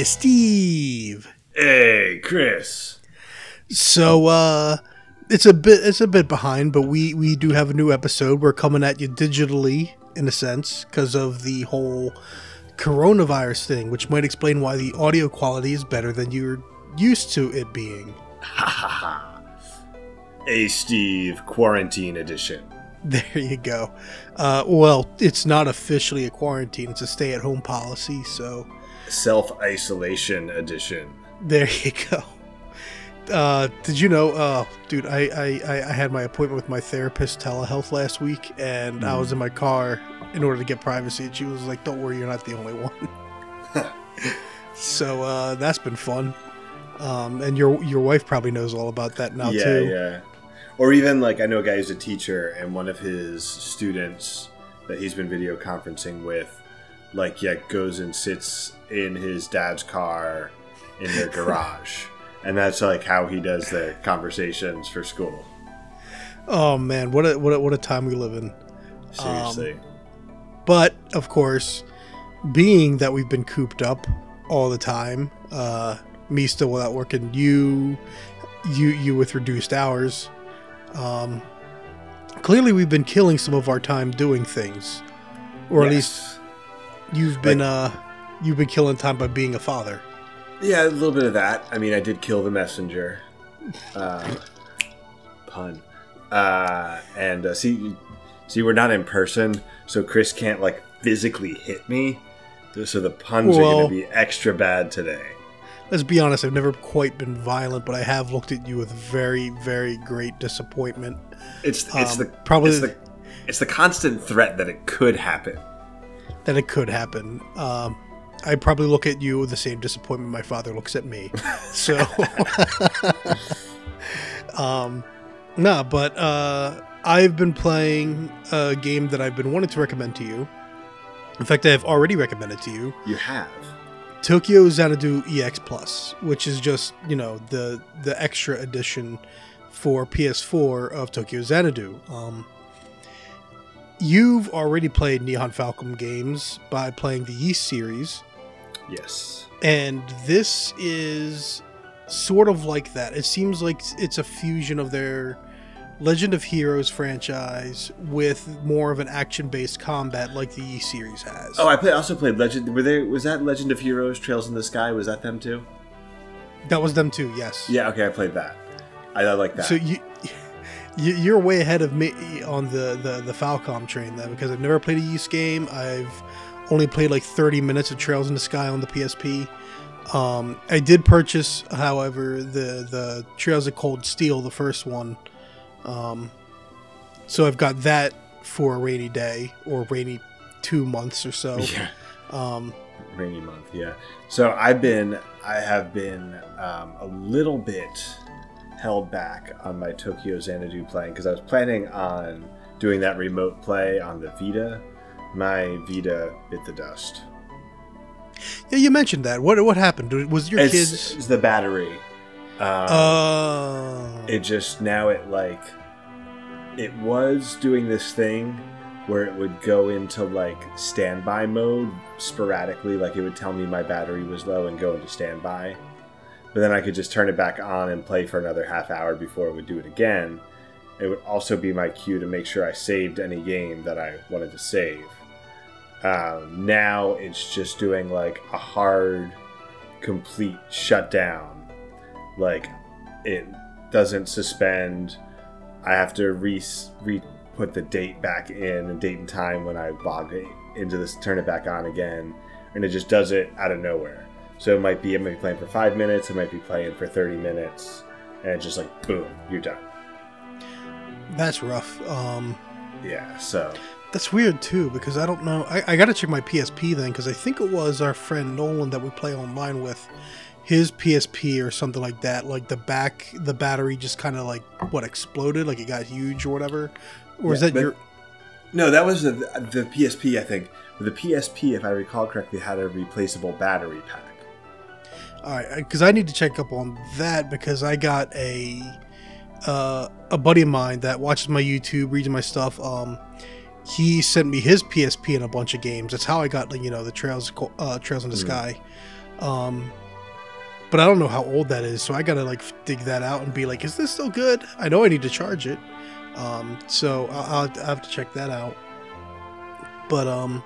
Hey, Steve. Hey, Chris. So uh it's a bit it's a bit behind, but we we do have a new episode. We're coming at you digitally in a sense because of the whole coronavirus thing, which might explain why the audio quality is better than you're used to it being. Ha ha ha. Hey, Steve, quarantine edition. There you go. Uh, well, it's not officially a quarantine; it's a stay-at-home policy. So Self isolation edition. there you go. Uh, did you know, uh, dude? I, I I had my appointment with my therapist telehealth last week, and I was in my car in order to get privacy, and she was like, "Don't worry, you're not the only one." so uh, that's been fun. Um, and your your wife probably knows all about that now yeah, too. yeah. Or even like I know a guy who's a teacher, and one of his students that he's been video conferencing with, like, yeah, goes and sits in his dad's car in their garage, and that's like how he does the conversations for school. Oh man, what a what a, what a time we live in. Seriously. But of course, being that we've been cooped up all the time, uh, me still without working, you, you, you with reduced hours. Um, clearly, we've been killing some of our time doing things, or at least you've been uh, you've been killing time by being a father. Yeah, a little bit of that. I mean, I did kill the messenger. Uh, pun. Uh, and uh, see, see, we're not in person, so Chris can't like physically hit me. So the puns are going to be extra bad today. Let's be honest, I've never quite been violent, but I have looked at you with very, very great disappointment. It's it's Um, the probably- it's the it's the constant threat that it could happen. that it could happen. Um, I probably look at you with the same disappointment my father looks at me. So, um, nah, but uh, I've been playing a game that I've been wanting to recommend to you. In fact, I have already recommended to you You have. Tokyo Xanadu EX Plus, which is just you know the the extra edition for PS4 of Tokyo Xanadu. Um, you've already played Nihon Falcom games by playing the Ys series, Yes. and this is sort of like that. It seems like it's a fusion of their Legend of Heroes franchise with more of an action-based combat like the E series has. Oh, I play, also played Legend. Were there was that Legend of Heroes Trails in the Sky? Was that them too? that was them too. Yes. Yeah. Okay, I played that. I, I like that. So you, you you're way ahead of me on the the the Falcom train then because I've never played a Ys game. I've only played like 30 minutes of Trails in the Sky on the PSP. Um, I did purchase, however, the the Trails of Cold Steel, the first one. Um, so I've got that for a rainy day or rainy two months or so. yeah. Um, rainy month yeah so i've been i have been um, a little bit held back on my tokyo xanadu playing because i was planning on doing that remote play on the vita my vita bit the dust yeah, you mentioned that. What what happened? Was your it's, kids? it's the battery um, Uh, it just now it like it was doing this thing where it would go into like standby mode sporadically like it would tell me my battery was low and go into standby but then i could just turn it back on and play for another half hour before it would do it again it would also be my cue to make sure i saved any game that i wanted to save um, now it's just doing like a hard complete shutdown like it doesn't suspend. I have to re re put the date back in the date and time when I log it into this, turn it back on again, and it just does it out of nowhere. So it might be I might be playing for five minutes, I might be playing for thirty minutes, and it's just like boom, you're done. that's rough. Um, Yeah. So That's weird too because I don't know. I, I got to check my PSP then because I think it was our friend Nolan that we play online with. His PSP or something like that. Like the back, the battery just kind of like what exploded, like it got huge or whatever. Or is that your? no, that was the the PSP. I think the PSP, if I recall correctly, had a replaceable battery pack. All right, because I need to check up on that because I got a uh, a buddy of mine that watches my YouTube, reads my stuff. Um, he sent me his PSP and a bunch of games. That's how I got, you know, the Trails, uh, Trails in the Mm. Sky. Um, but I don't know how old that is, so I gotta like dig that out and be like, is this still good? I know I need to charge it, um, so I'll, I'll have to check that out. But um,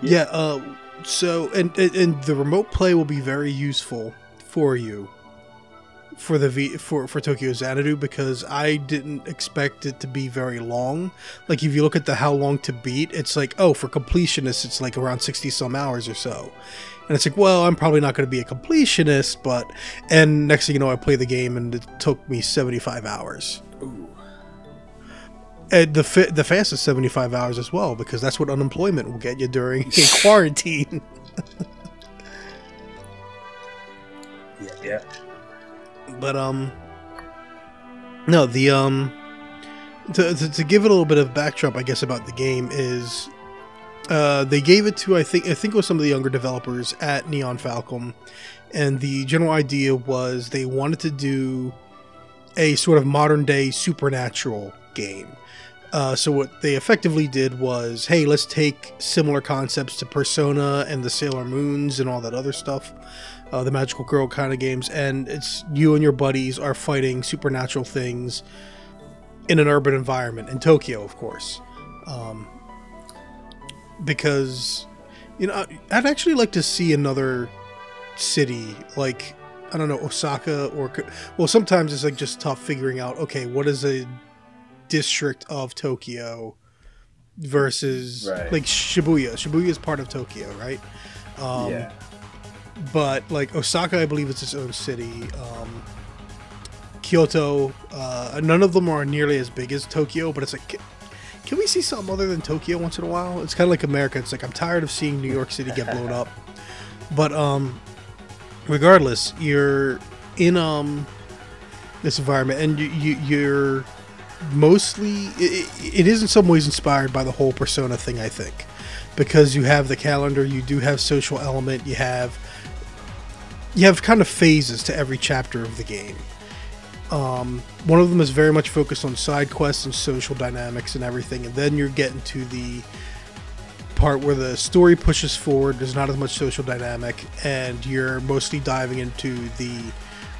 yeah. Uh, so and and the remote play will be very useful for you for the v for for Tokyo Xanadu because I didn't expect it to be very long. Like if you look at the how long to beat, it's like oh for completionists it's like around sixty some hours or so, and it's like well I'm probably not going to be a completionist, but and next thing you know I play the game and it took me seventy five hours. Ooh. And the fi- the fastest seventy five hours as well because that's what unemployment will get you during a quarantine. Yeah. Yeah. But um no the um to, to, to give it a little bit of backdrop i guess about the game is uh they gave it to i think i think it was some of the younger developers at Nihon Falcom and the general idea was they wanted to do a sort of modern day supernatural game. Uh, so what they effectively did was hey let's take similar concepts to persona and the sailor moons and all that other stuff uh, the magical girl kind of games, and it's you and your buddies are fighting supernatural things in an urban environment in Tokyo, of course. Um, because you know, I'd actually like to see another city like I don't know Osaka or well, sometimes it's like just tough figuring out. Okay, what is a district of Tokyo versus Right. like Shibuya? Shibuya is part of Tokyo, right? Um, yeah. But like Osaka, I believe it's its own city. Um, Kyoto, uh, none of them are nearly as big as Tokyo, but it's like, can, can we see something other than Tokyo once in a while? It's kind of like America. It's like I'm tired of seeing New York City get blown up. But um, regardless, you're in um this environment, and you, you you're mostly it, it is in some ways inspired by the whole Persona thing. I think because you have the calendar, you do have social element, you have you have kind of phases to every chapter of the game. Um, one of them is very much focused on side quests and social dynamics and everything, and then you're getting to the part where the story pushes forward. There's not as much social dynamic, and you're mostly diving into the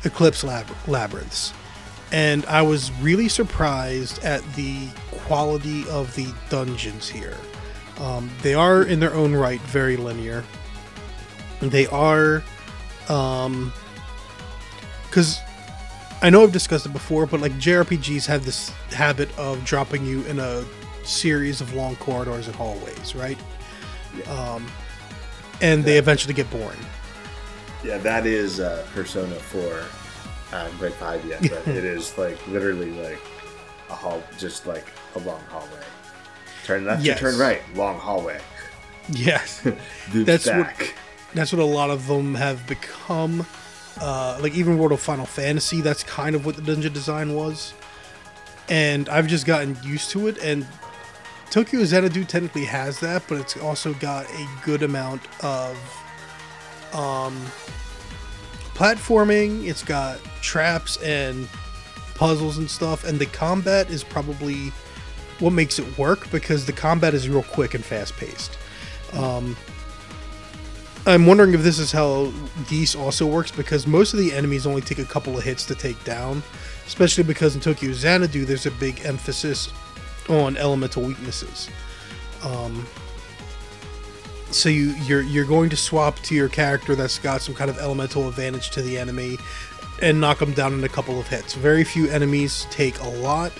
Eclipse lab- labyrinths. And I was really surprised at the quality of the dungeons here. Um, they are, in their own right, very linear. They are, um, because I know I've discussed it before, but like JRPGs have this habit of dropping you in a series of long corridors and hallways, right? Um, and they eventually get boring. Yeah, that is uh, Persona 4. I haven't played 5 yet, but it is like literally like a hall, just like a long hallway. Turn left Yes. turn right, long hallway. Yes. That's what- back. That's what a lot of them have become. Uh, like even World of Final Fantasy, that's kind of what the dungeon design was. And I've just gotten used to it. And Tokyo Xanadu technically has that, but it's also got a good amount of um, platforming. It's got traps and puzzles and stuff. And the combat is probably what makes it work because the combat is real quick and fast paced. Um, I'm wondering if this is how Ys also works because most of the enemies only take a couple of hits to take down, especially because in Tokyo Xanadu there's a big emphasis on elemental weaknesses. Um, so you you're you're going to swap to your character that's got some kind of elemental advantage to the enemy and knock them down in a couple of hits. Very few enemies take a lot,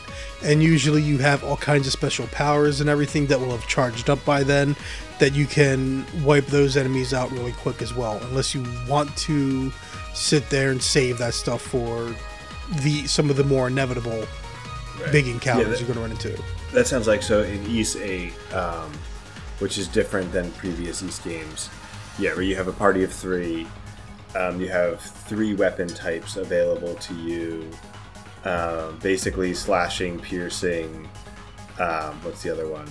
and usually you have all kinds of special powers and everything that will have charged up by then that you can wipe those enemies out really quick as well, unless you want to sit there and save that stuff for the some of the more inevitable Right. big encounters that- you're going to run into. That sounds like so in Ys 8, um, which is different than previous Ys games. Yeah, where you have a party of three. Um, you have three weapon types available to you. Um, basically, slashing, piercing. Um, what's the other one?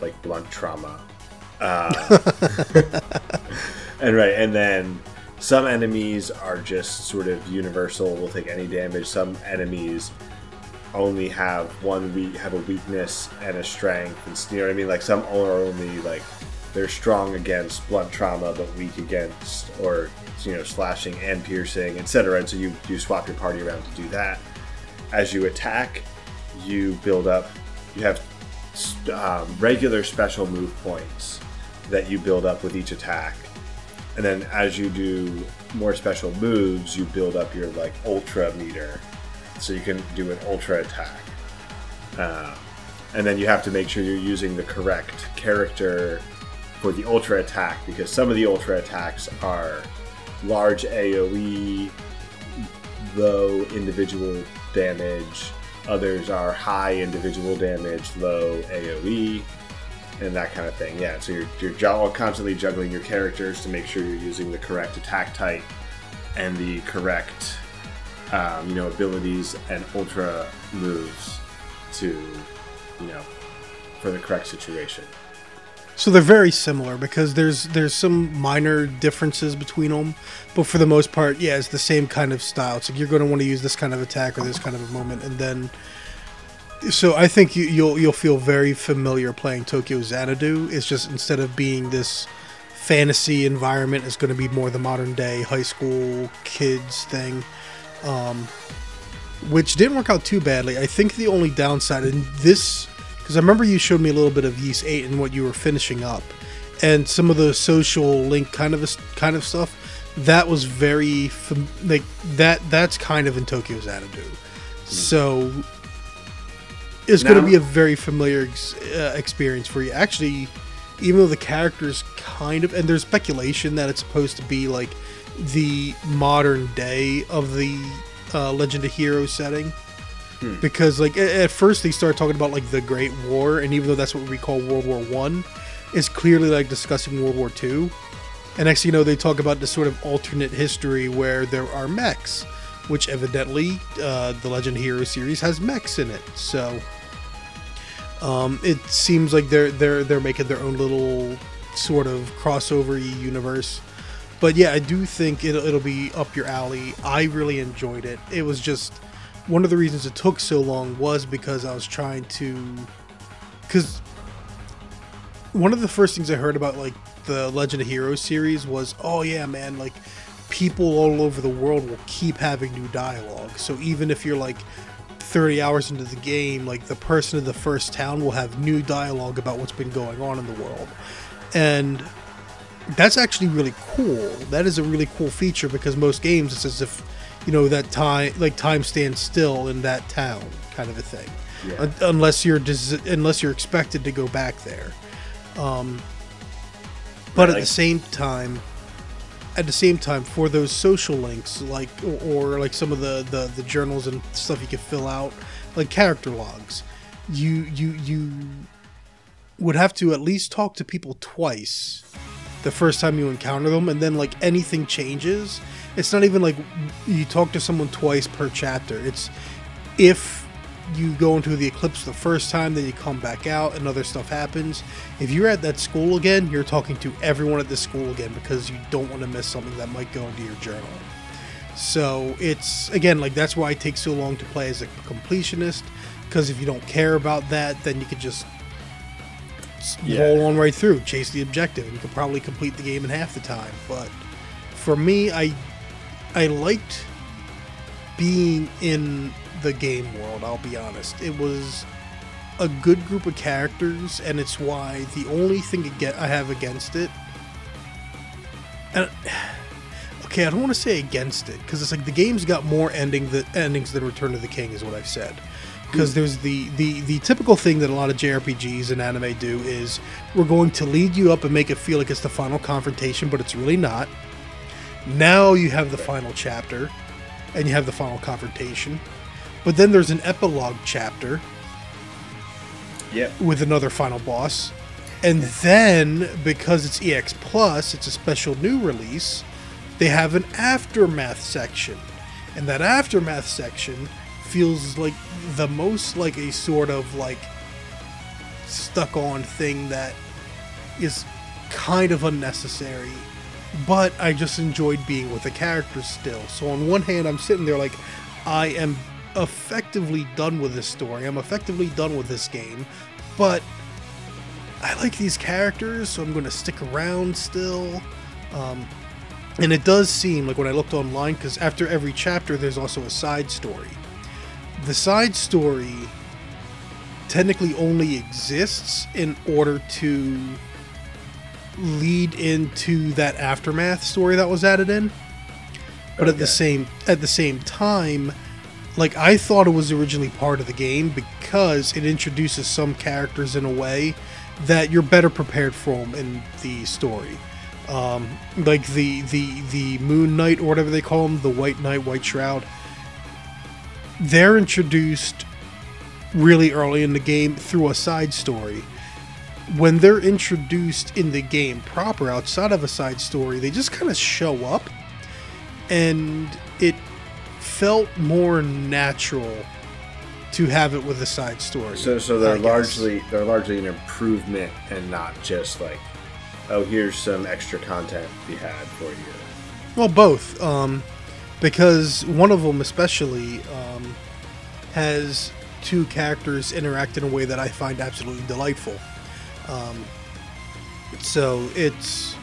Like blunt trauma. Uh, and right, and then some enemies are just sort of universal. Will take any damage. Some enemies only have one weak have a weakness and a strength and you know what I mean like some are only like they're strong against blunt trauma but weak against or you know slashing and piercing, etc. And so you you swap your party around to do that. As you attack, you build up. You have um, regular special move points that you build up with each attack, and then as you do more special moves, you build up your like ultra meter, so you can do an ultra attack. Uh, and then you have to make sure you're using the correct character for the ultra attack because some of the ultra attacks are large AoE, low individual damage. Others are high individual damage, low AoE, and that kind of thing. Yeah, so you're, you're constantly juggling your characters to make sure you're using the correct attack type and the correct, um, you know, abilities and ultra moves to, you know, for the correct situation. So they're very similar because there's there's some minor differences between them, but for the most part, yeah, it's the same kind of style. It's like you're going to want to use this kind of attack or this kind of a moment, and then. So I think you, you'll you'll feel very familiar playing Tokyo Xanadu. It's just instead of being this fantasy environment, it's going to be more the modern day high school kids thing, um, which didn't work out too badly. I think the only downside in this because I remember you showed me a little bit of Ys Eight and what you were finishing up, and some of the social link kind of kind of stuff. That was very like that. That's kind of in Tokyo Xanadu, so it's going to be a very familiar ex- uh, experience for you. Actually, even though the characters kind of and there's speculation that it's supposed to be like the modern day of the uh, Legend of Heroes setting Hmm. Because like at first they start talking about like the Great War, and even though that's what we call World War One, is clearly like discussing World War Two. And next you know they talk about this sort of alternate history where there are mechs, which evidently uh, the Legend Hero series has mechs in it. So um, it seems like they're they're they're making their own little sort of crossover universe. But yeah, I do think it'll, it'll be up your alley. I really enjoyed it. It was just one of the reasons it took so long was because I was trying to because one of the first things I heard about like the Legend of Heroes series was, oh yeah, man, like people all over the world will keep having new dialogue. So even if you're like 30 hours into the game, like the person in the first town will have new dialogue about what's been going on in the world. And that's actually really cool. That is a really cool feature because most games it's as if you know that time like time stands still in that town kind of a thing. Yeah. unless you're des- unless you're expected to go back there. Um, but at the same time at the same time for those social links like or, or, like some of the, the the journals and stuff you could fill out like character logs you you you would have to at least talk to people twice the first time you encounter them and then like anything changes it's not even like you talk to someone twice per chapter. It's if you go into the eclipse the first time, then you come back out and other stuff happens. If you're at that school again, you're talking to everyone at the school again because you don't want to miss something that might go into your journal. So it's again like that's why it takes so long to play as a completionist because if you don't care about that, then you could just yeah. roll on right through, chase the objective, and you could probably complete the game in half the time. But for me, I I liked being in the game world, I'll be honest. It was a good group of characters, and it's why the only thing I have against it. And, okay, I don't want to say against it because it's like the game's got more ending the endings than Return of the King, is what I've said. Because hmm. there's the, the the typical thing that a lot of JRPGs and anime do is we're going to lead you up and make it feel like it's the final confrontation, but it's really not. Now you have the final chapter, and you have the final confrontation. But then there's an epilogue chapter. Yep. With another final boss. And then, because it's EX Plus, it's a special new release, they have an aftermath section. And that aftermath section feels like the most like a sort of like stuck on thing that is kind of unnecessary but I just enjoyed being with the characters still. So on one hand, I'm sitting there like, I am effectively done with this story. I'm effectively done with this game, but I like these characters, so I'm going to stick around still. Um, and it does seem like when I looked online, because after every chapter, there's also a side story. The side story technically only exists in order to lead into that aftermath story that was added in. But at the same at the same time, like I thought it was originally part of the game because it introduces some characters in a way that you're better prepared for 'em in the story. Um, like the the the Moon Knight or whatever they call him, the White Knight, White Shroud. They're introduced really early in the game through a side story. When they're introduced in the game proper, outside of a side story, they just kind of show up, and it felt more natural to have it with a side story. So, so they're largely they're largely an improvement and not just like, oh, here's some extra content we had for you. Well, both. Um, because one of them, especially, um, has two characters interact in a way that I find absolutely delightful. Um, so it's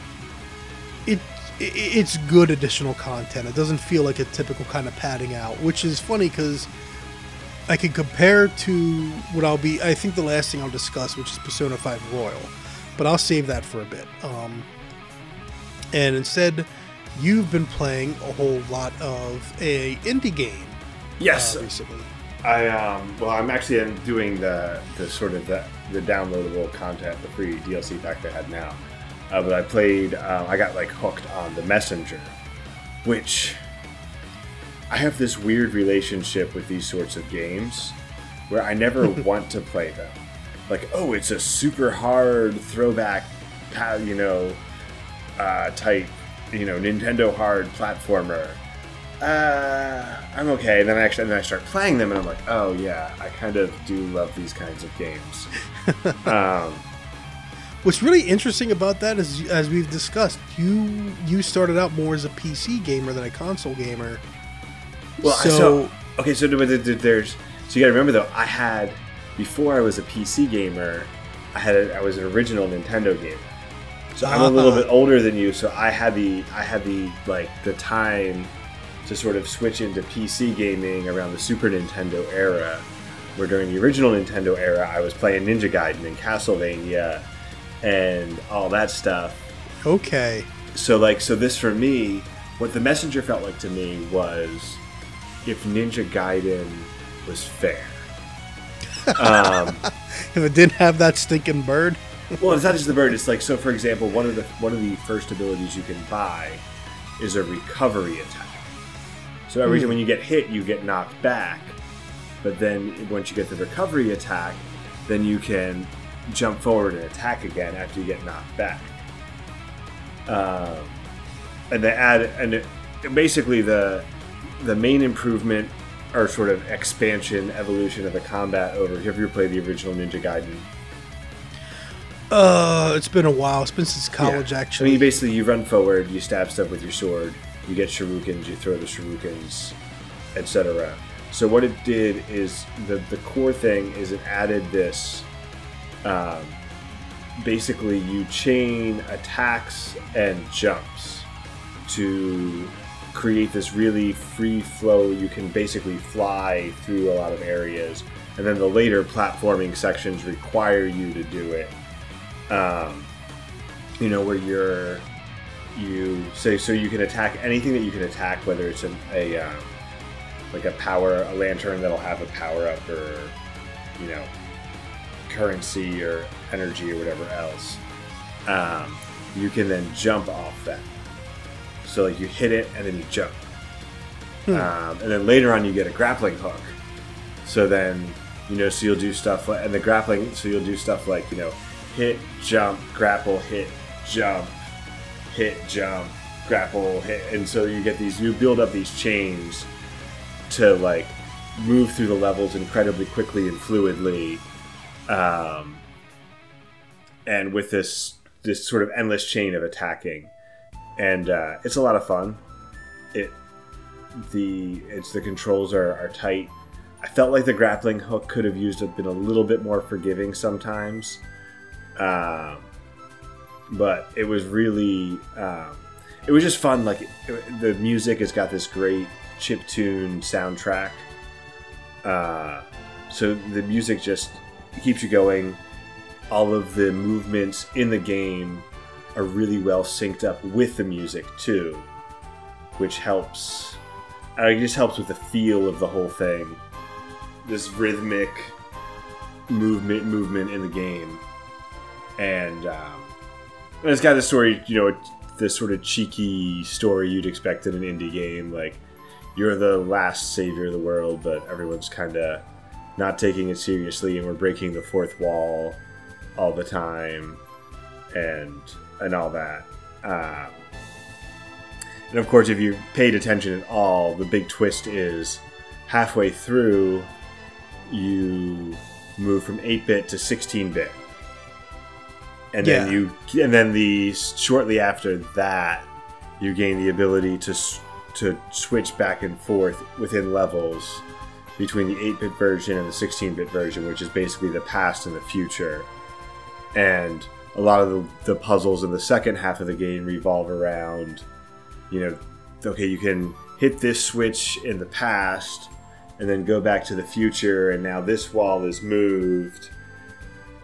it, it it's good additional content. It doesn't feel like a typical kind of padding out, which is funny because I can compare to what I'll be. I think the last thing I'll discuss, which is Persona 5 Royal, but I'll save that for a bit. Um, and instead, you've been playing a whole lot of a indie game Yes, uh, recently. I um. Well, I'm actually um, doing the the sort of the the downloadable content, the free DLC pack they had now. Uh, but I played. Uh, I got like hooked on the Messenger, which I have this weird relationship with these sorts of games, where I never want to play them. Like, oh, it's a super hard throwback, you know, uh, type, you know, Nintendo hard platformer uh, I'm okay. And then I actually, and then I start playing them, and I'm like, oh yeah, I kind of do love these kinds of games. um, What's really interesting about that is, as we've discussed, you you started out more as a PC gamer than a console gamer. well, So- so, okay, so there- there- there's so you got to remember though, I had before I was a PC gamer, I had a, I was an original Nintendo gamer. So I'm a little Ah. bit older than you, so I had the I had the like the time to sort of switch into PC gaming around the Super Nintendo era, where during the original Nintendo era, I was playing Ninja Gaiden and Castlevania and all that stuff. Okay. So like so this for me, what the messenger felt like to me was if Ninja Gaiden was fair. Um, If it didn't have that stinking bird, well, it's not just the bird. It's like so. For example, one of the one of the first abilities you can buy is a recovery attack. So every time when you get hit, you get knocked back. But then once you get the recovery attack, then you can jump forward and attack again after you get knocked back. Um, and they add and it, basically the the main improvement or sort of expansion evolution of the combat over. Have you ever played the original Ninja Gaiden? uh, it's been a while. It's been since college, Yeah. actually. I mean, basically, you run forward, you stab stuff with your sword, you get shurikens, you throw the shurikens, etc. So what it did is the the core thing is it added this. Um, basically, you chain attacks and jumps to create this really free flow. You can basically fly through a lot of areas, and then the later platforming sections require you to do it. Um, you know where you're you say so you can attack anything that you can attack whether it's an, a um, like a power a lantern that'll have a power up or you know currency or energy or whatever else um, you can then jump off that. So like you hit it and then you jump. Um, and then later on you get a grappling hook. So then you know so you'll do stuff like and the grappling so you'll do stuff like you know hit jump grapple hit jump hit jump grapple hit and so you get these you build up these chains to like move through the levels incredibly quickly and fluidly um, and with this this sort of endless chain of attacking. And uh, it's a lot of fun. It the it's the controls are, are tight. I felt like the grappling hook could have used been a little bit more forgiving sometimes Um, but it was really, um, it was just fun. Like it, the music has got this great chip tune soundtrack. Uh, so the music just keeps you going. All of the movements in the game are really well synced up with the music too, which helps. Uh, it just helps with the feel of the whole thing. This rhythmic movement movement in the game, and, um, it's got this story. You know, this sort of cheeky story you'd expect in an indie game, like you're the last savior of the world, but everyone's kind of not taking it seriously, and we're breaking the fourth wall all the time, and and all that. Um, and of course, if you paid attention at all, the big twist is halfway through, you move from 8-bit to 16-bit, and then you, and then the shortly after that, you gain the ability to to switch back and forth within levels between the 8-bit version and the 16-bit version, which is basically the past and the future. And a lot of the, the puzzles in the second half of the game revolve around, you know, okay, you can hit this switch in the past and then go back to the future, and now this wall is moved,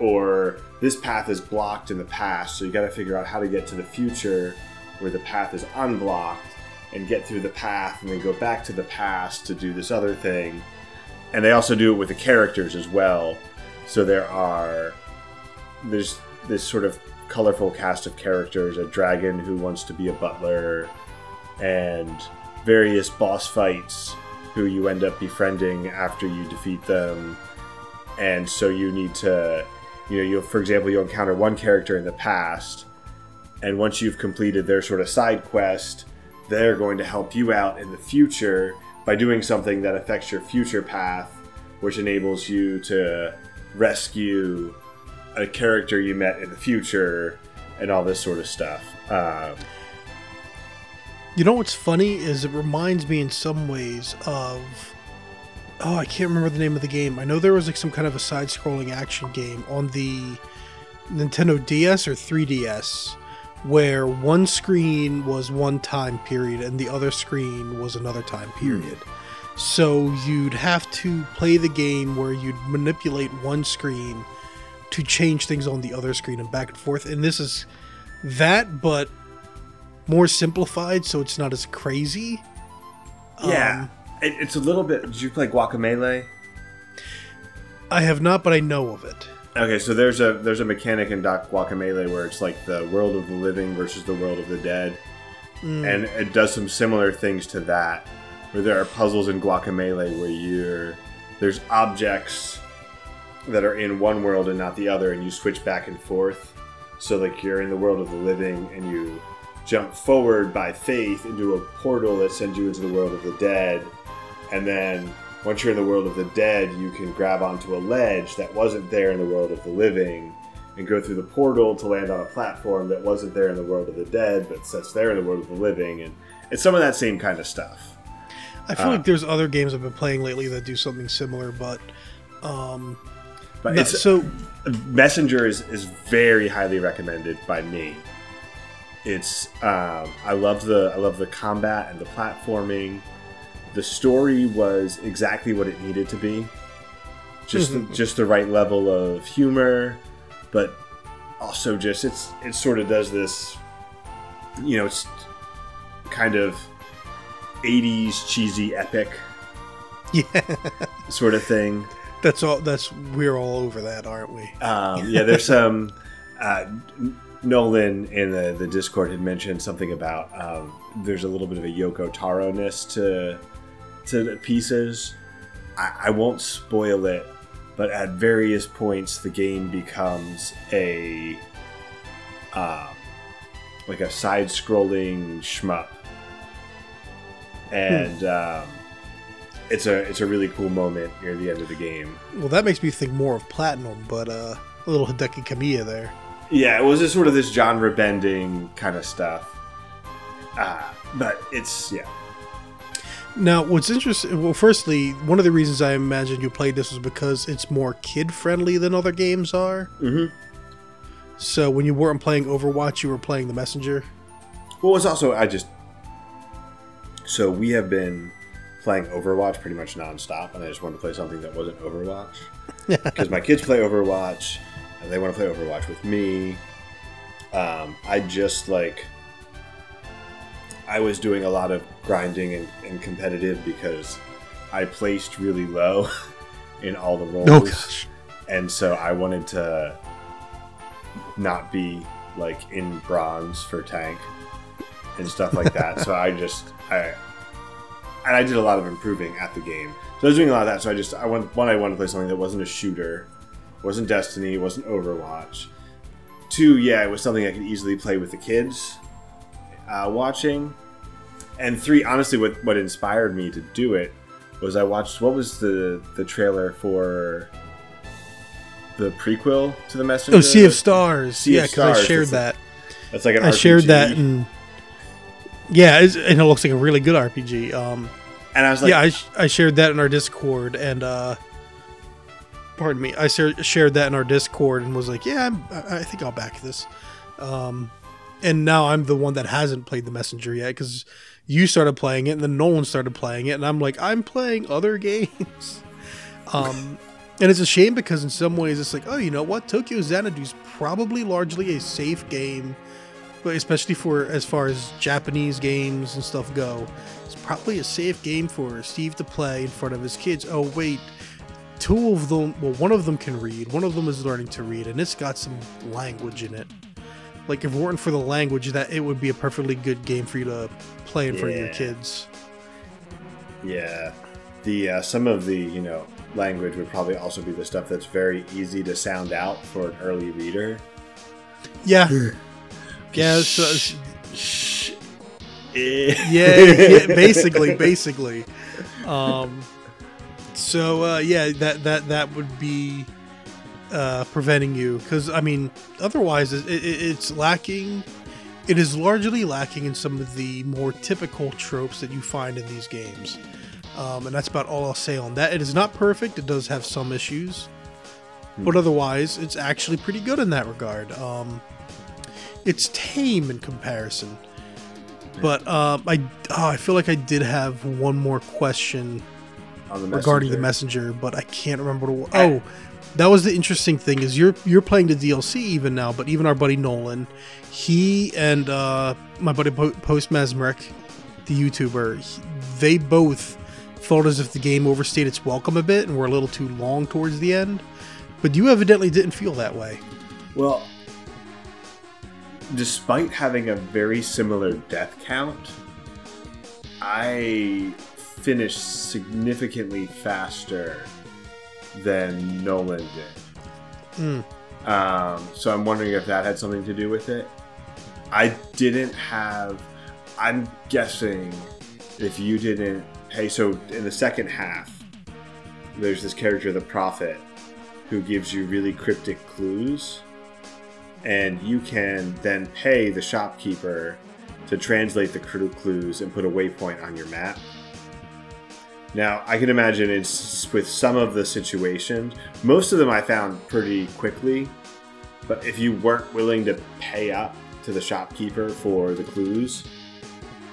or this path is blocked in the past, so you got to figure out how to get to the future where the path is unblocked and get through the path and then go back to the past to do this other thing. And they also do it with the characters as well. So there are there's this sort of colorful cast of characters, a dragon who wants to be a butler, and various boss fights who you end up befriending after you defeat them. And so you need to you know, you'll for example you'll encounter one character in the past and once you've completed their sort of side quest, they're going to help you out in the future by doing something that affects your future path, which enables you to rescue a character you met in the future and all this sort of stuff. Um, You know what's funny is it reminds me in some ways of oh I can't remember the name of the game. I know there was like some kind of a side-scrolling action game on the Nintendo DS or 3DS where one screen was one time period and the other screen was another time period. So you'd have to play the game where you'd manipulate one screen to change things on the other screen and back and forth. And this is that, but more simplified, so it's not as crazy. yeah, Um, it, it's a little bit. Did you play Guacamelee? I have not, but I know of it. Okay, so there's a there's a mechanic in Doc Guacamelee where it's like the world of the living versus the world of the dead, Mm, and it does some similar things to that, where there are puzzles in Guacamelee where you're there's objects that are in one world and not the other, and you switch back and forth. So like you're in the world of the living, and you jump forward by faith into a portal that sends you into the world of the dead, and then once you're in the world of the dead, you can grab onto a ledge that wasn't there in the world of the living and go through the portal to land on a platform that wasn't there in the world of the dead, but sits there in the world of the living. And it's some of that same kind of stuff. I feel uh, like there's other games I've been playing lately that do something similar, but um, But no, it's so Messenger is, is very highly recommended by me. It's um, I love the I love the combat and the platforming. The story was exactly what it needed to be. Just the, just the right level of humor, but also just it's it sort of does this you know, it's kind of 80s cheesy epic yeah, sort of thing. that's all. That's we're all over that, aren't we? Um, yeah, there's some. Uh, Nolan in the, the Discord had mentioned something about um, there's a little bit of a Yoko Taro ness to to the pieces. I, I won't spoil it, but at various points the game becomes a um, like a side-scrolling shmup, and um, it's a it's a really cool moment near the end of the game. Well, that makes me think more of Platinum, but uh, a little Hideki Kamiya there. Yeah, it was just sort of this genre bending kind of stuff. Uh, but it's yeah. Now, what's interesting? Well, firstly, one of the reasons I imagine you played this was because it's more kid friendly than other games are. Mm-hmm. So when you weren't playing Overwatch, you were playing the Messenger. Well, it's also I just so we have been playing Overwatch pretty much nonstop, and I just wanted to play something that wasn't Overwatch because my kids play Overwatch, and they want to play Overwatch with me. Um, I just like I was doing a lot of grinding and, and competitive because I placed really low in all the roles, Oh gosh. and so I wanted to not be like in bronze for tank and stuff like that. so I just I and I did a lot of improving at the game. So I was doing a lot of that. So I just I want one I wanted to play something that wasn't a shooter, wasn't Destiny, wasn't Overwatch. Two, yeah, it was something I could easily play with the kids uh, watching. And three, honestly, what what inspired me to do it was I watched what was the the trailer for the prequel to the Messenger. Oh, Sea of Stars. Sea yeah, because I shared it's that. That's like an I shared that, and yeah, and it looks like a really good RPG. Um, and I was like, yeah, I, sh- I shared that in our Discord, and uh, pardon me, I shar- shared that in our Discord, and was like, yeah, I'm, I I think I'll back this. Um, and now I'm the one that hasn't played the Messenger yet because you started playing it, and then Nolan started playing it, and I'm like, I'm playing other games. Um, and it's a shame because in some ways it's like, oh, you know what, Tokyo Xanadu is probably largely a safe game, but especially for as far as Japanese games and stuff go, it's probably a safe game for Steve to play in front of his kids. Oh wait, two of them, well, one of them can read, one of them is learning to read, and it's got some language in it. Like if it weren't for the language, that it would be a perfectly good game for you to play in front of your kids. Yeah, the uh, some of the you know language would probably also be the stuff that's very easy to sound out for an early reader. Yeah, yeah, so, yeah, yeah, basically, basically. Um, so uh, yeah, that that that would be uh, preventing you because I mean, otherwise it, it, it's lacking. It is largely lacking in some of the more typical tropes that you find in these games, um, and that's about all I'll say on that. It is not perfect; it does have some issues, but otherwise, it's actually pretty good in that regard. Um, it's tame in comparison. But um, I oh, I feel like I did have one more question the regarding the messenger. but I can't remember what. It was. Oh, that was the interesting thing is you're you're playing the DLC even now, but even our buddy Nolan, he and uh, my buddy po- Post Mesmeric, the YouTuber, he- they both felt as if the game overstayed its welcome a bit and were a little too long towards the end. But you evidently didn't feel that way. Well, despite having a very similar death count, I finished significantly faster than Nolan did. Mm. Um, so I'm wondering if that had something to do with it. I didn't have. I'm guessing if you didn't. Hey, so in the second half, there's this character, the Prophet, who gives you really cryptic clues, and you can then pay the shopkeeper to translate the clues and put a waypoint on your map. Now, I can imagine it's with some of the situations. Most of them I found pretty quickly, but if you weren't willing to pay up to the shopkeeper for the clues,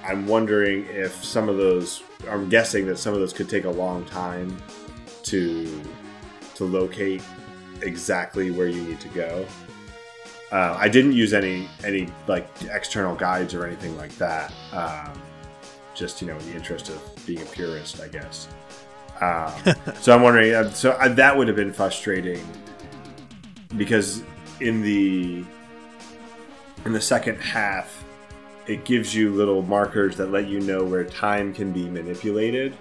I'm wondering if some of those. I'm guessing that some of those could take a long time to to locate exactly where you need to go. Uh, I didn't use any any like external guides or anything like that. Um, just you know, in the interest of being a purist, I guess. Um, so I'm wondering. Uh, so uh, that would have been frustrating because in the in the second half, it gives you little markers that let you know where time can be manipulated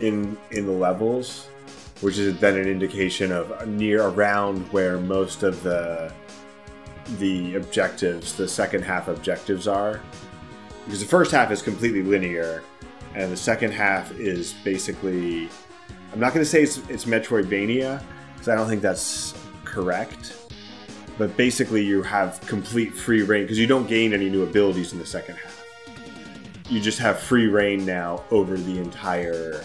in in the levels, which is then an indication of near around where most of the the objectives, the second half objectives are. Because the first half is completely linear, and the second half is basically. I'm not going to say it's, it's Metroidvania, because I don't think that's correct. But basically, you have complete free reign, because you don't gain any new abilities in the second half. You just have free reign now over the entire,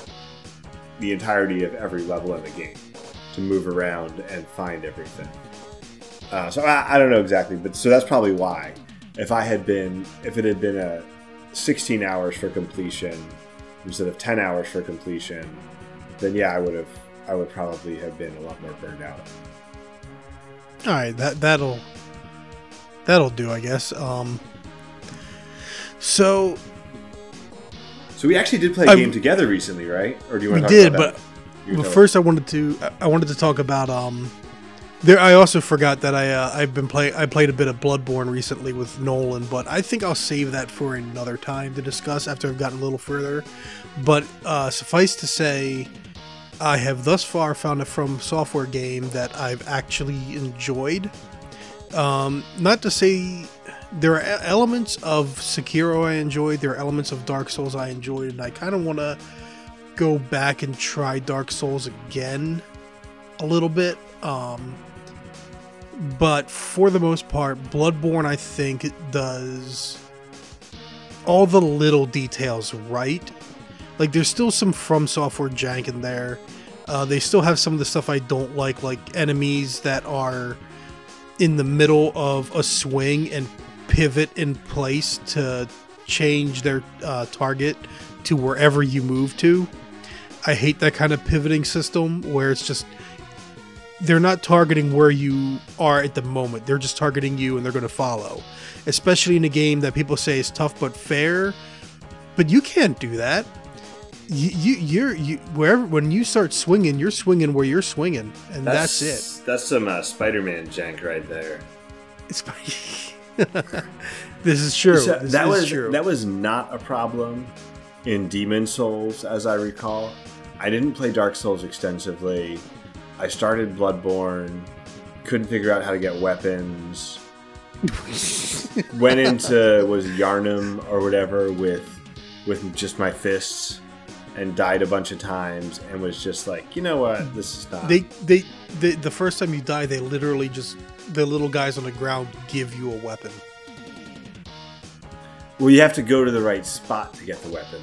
the entirety of every level in the game to move around and find everything. Uh, so I, I don't know exactly, but so that's probably why. If I had been, if it had been a 16 hours for completion instead of 10 hours for completion, then yeah, I would have, I would probably have been a lot more burned out. All right, that that'll that'll do, I guess. Um, so So we actually did play a I- game together recently, right? Or do you want to talk did, about but but first I wanted to I wanted to talk about um. There, I also forgot that I uh, I've been play I played a bit of Bloodborne recently with Nolan, but I think I'll save that for another time to discuss after I've gotten a little further. But uh, suffice to say, I have thus far found a From Software game that I've actually enjoyed. Um, not to say there are elements of Sekiro I enjoyed, there are elements of Dark Souls I enjoyed, and I kind of want to go back and try Dark Souls again a little bit. Um, but for the most part, Bloodborne I think does all the little details right. Like there's still some From Software jank in there. Uh, they still have some of the stuff I don't like, like enemies that are in the middle of a swing and pivot in place to change their uh, target to wherever you move to. I hate that kind of pivoting system where it's just they're not targeting where you are at the moment. They're just targeting you and they're going to follow. Especially in a game that people say is tough but fair. But you can't do that. You, you you're you wherever when you start swinging, you're swinging where you're swinging, and that's, it. That's some uh, Spider-Man jank right there. It's this is true. So this that is was true. that was not a problem in Demon Souls, as I recall. I didn't play Dark Souls extensively. I started Bloodborne, couldn't figure out how to get weapons. Went into was Yharnam or whatever with with just my fists and died a bunch of times and was just like, you know what, this is not. they, they they the first time you die, they literally just the little guys on the ground give you a weapon. well, you have to go to the right spot to get the weapon.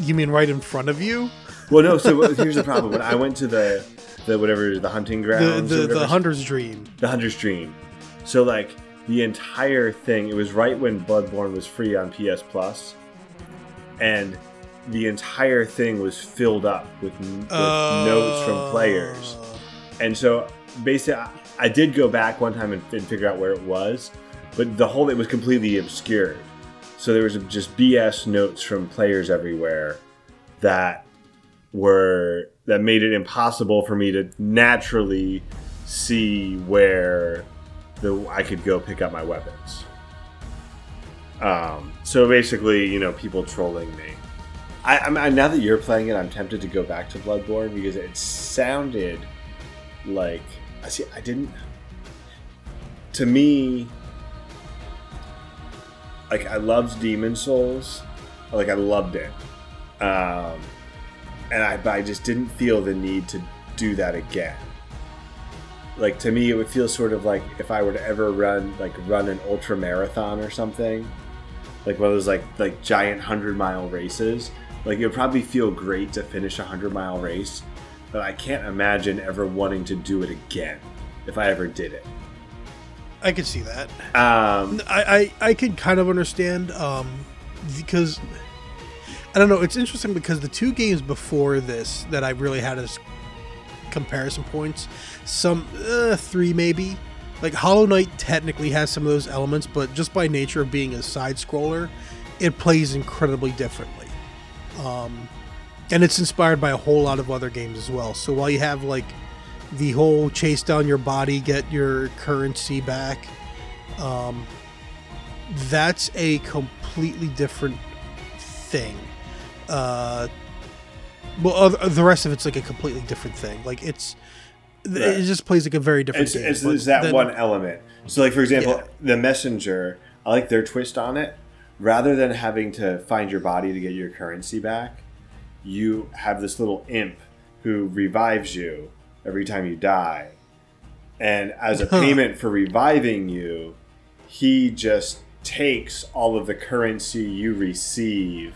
You mean right in front of you? Well, no. So here's the problem. When I went to the the whatever the hunting grounds, or the, the hunter's dream. the hunter's dream. So like the entire thing, it was right when Bloodborne was free on PS Plus, and the entire thing was filled up with, with notes from players. Uh, And so basically, I, I did go back one time and, and figure out where it was, but the whole thing was completely obscured. So there was just BS notes from players everywhere that were that made it impossible for me to naturally see where the I could go pick up my weapons. Um, so basically, you know, people trolling me. I, I now that you're playing it, I'm tempted to go back to Bloodborne because it sounded like I see. I didn't. To me, like I loved Demon Souls, like I loved it, um, and I but I just didn't feel the need to do that again. Like to me, it would feel sort of like if I were to ever run like run an ultra marathon or something, like one of those like like giant hundred mile races. Like it would probably feel great to finish a hundred mile race, but I can't imagine ever wanting to do it again if I ever did it. I could see that. Um, I, I, I could kind of understand um, because I don't know. It's interesting because the two games before this that I really had as comparison points, some uh, three maybe. Like Hollow Knight technically has some of those elements, but just by nature of being a side scroller, it plays incredibly differently. Um, and it's inspired by a whole lot of other games as well. So while you have like the whole chase down your body, get your currency back, um, that's a completely different thing. Uh, well, the rest of it's like a completely different thing. Like it's, Right. it just plays like a very different it's, game. it's that then- one element. So, like for example, Yeah. the messenger. I like their twist on it. Rather than having to find your body to get your currency back, you have this little imp who revives you every time you die, and as a payment for reviving you, he just takes all of the currency you receive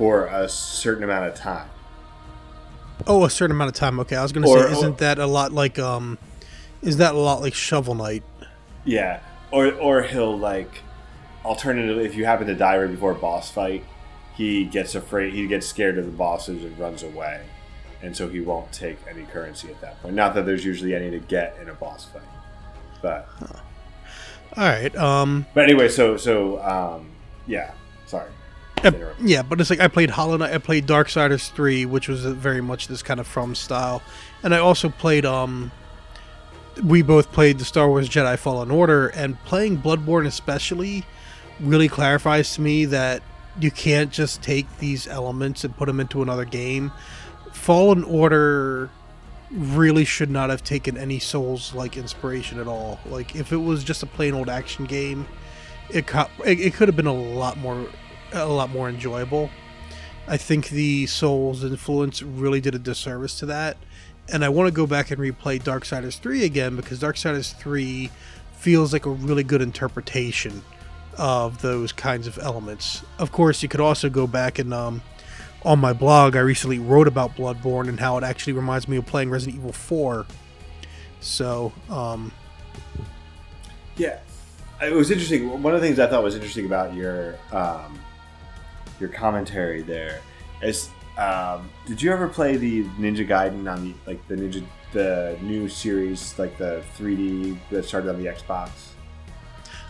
for a certain amount of time. Oh, a certain amount of time. Okay, I was gonna say, isn't that a lot like um, Is that a lot like Shovel Knight? Yeah, or or he'll like alternatively, if you happen to die right before a boss fight, he gets afraid, he gets scared of the bosses and runs away, and so he won't take any currency at that point. Not that there's usually any to get in a boss fight, but All right. Um. but anyway, so so um, yeah, sorry. Interrupt. Yeah, but it's like I played Hollow Knight. I played Darksiders three, which was very much this kind of from style, and I also played. Um, we both played the Star Wars Jedi Fallen Order, and playing Bloodborne especially really clarifies to me that you can't just take these elements and put them into another game. Fallen Order really should not have taken any Souls like inspiration at all. Like if it was just a plain old action game, it co- it, it could have been a lot more a lot more enjoyable. I think the Souls influence really did a disservice to that, and I want to go back and replay Darksiders 3 again because Darksiders 3 feels like a really good interpretation of those kinds of elements. Of course, you could also go back and um, on my blog, I recently wrote about Bloodborne and how it actually reminds me of playing Resident Evil 4. So, um, Yeah, it was interesting. One of the things I thought was interesting about your um, your commentary there is, um, did you ever play the Ninja Gaiden on the like the Ninja the new series like the 3D that started on the Xbox?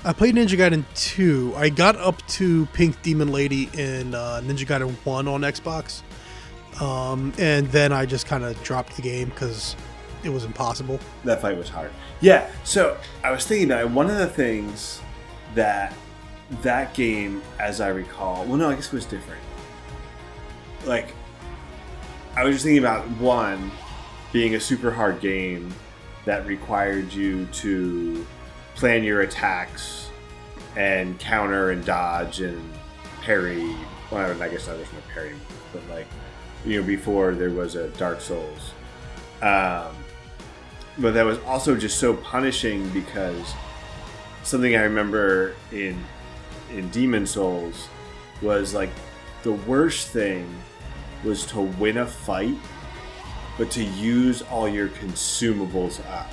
I played Ninja Gaiden 2. I got up to Pink Demon Lady in uh, Ninja Gaiden 1 on Xbox. Um, and then I just kind of dropped the game because it was impossible. That fight was hard. Yeah. So I was thinking that one of the things that that game, as I recall, well, no, I guess it was different. Like, I was just thinking about one being a super hard game that required you to plan your attacks and counter and dodge and parry. Well, I guess not there's no parry, but like you know, before there was a Dark Souls. Um, but that was also just so punishing because something I remember in in Demon Souls was like the worst thing was to win a fight, but to use all your consumables up,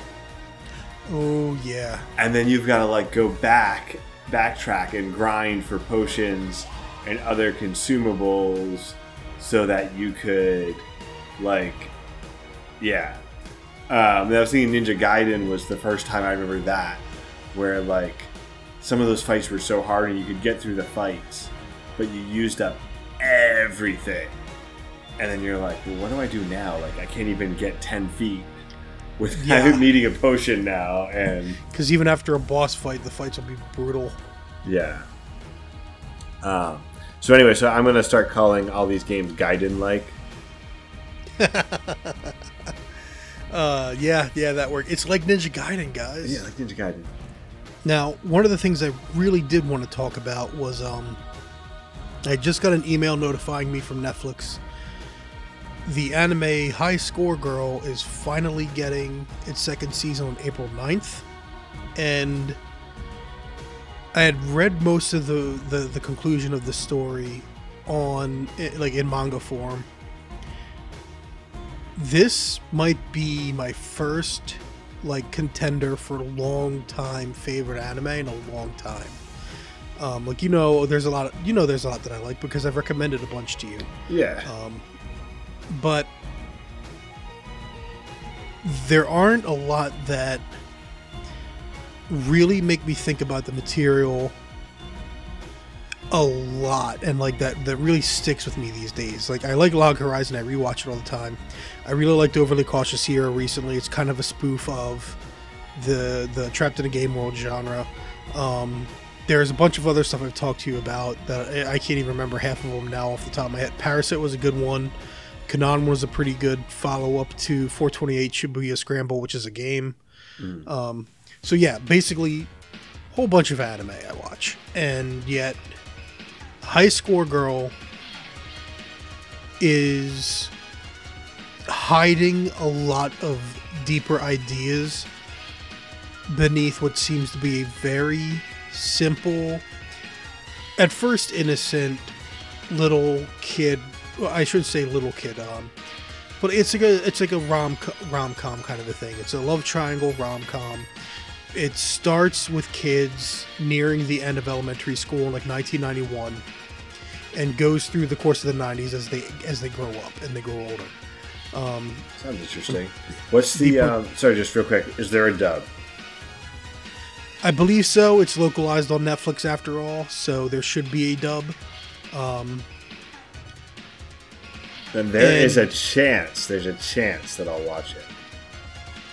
Oh, yeah. and then you've got to like go back, backtrack, and grind for potions and other consumables so that you could like yeah um, I was thinking Ninja Gaiden was the first time I remember that, where like some of those fights were so hard and you could get through the fights, but you used up everything, and then you're like, well, what do I do now? Like I can't even get ten feet without Yeah. needing a potion now, and Because even after a boss fight, the fights will be brutal. yeah. Um, so anyway, so I'm gonna start calling all these games Gaiden like. Uh, yeah, yeah, that worked. It's like Ninja Gaiden, guys. Yeah, like Ninja Gaiden. Now, one of the things I really did want to talk about was um, I just got an email notifying me from Netflix. The anime High Score Girl is finally getting its second season on April 9th. And I had read most of the, the, the conclusion of the story on, eh, like, in manga form. This might be my first like contender for a long time favorite anime in a long time. Um, like you know, there's a lot. Of, you know, there's a lot that I like because I've recommended a bunch to you. Yeah. Um, but there aren't a lot that really make me think about the material a lot and like that that really sticks with me these days. Like i like log horizon. I rewatch it all the time. I really liked overly cautious hero recently. It's kind of a spoof of the the trapped in a game world genre. Um there's a bunch of other stuff i've talked to you about that i I can't even remember half of them now off the top of my head. Parasyte was a good one. Canaan was a pretty good follow-up to 428 shibuya scramble which is a game. Um so yeah basically whole bunch of anime i watch. And yet high score girl is hiding a lot of deeper ideas beneath what seems to be a very simple at first innocent little kid well, i should say little kid um but it's like a it's like a rom rom com kind of a thing. It's a love triangle rom com. It starts with kids nearing the end of elementary school in like 1991, and goes through the course of the 90s as they as they grow up and they grow older. Um, Sounds interesting. What's the? Um, sorry, just real quick. Is there a dub? I believe so. It's localized on Netflix after all, so there should be a dub. Um, then there and- is a chance. There's a chance that I'll watch it.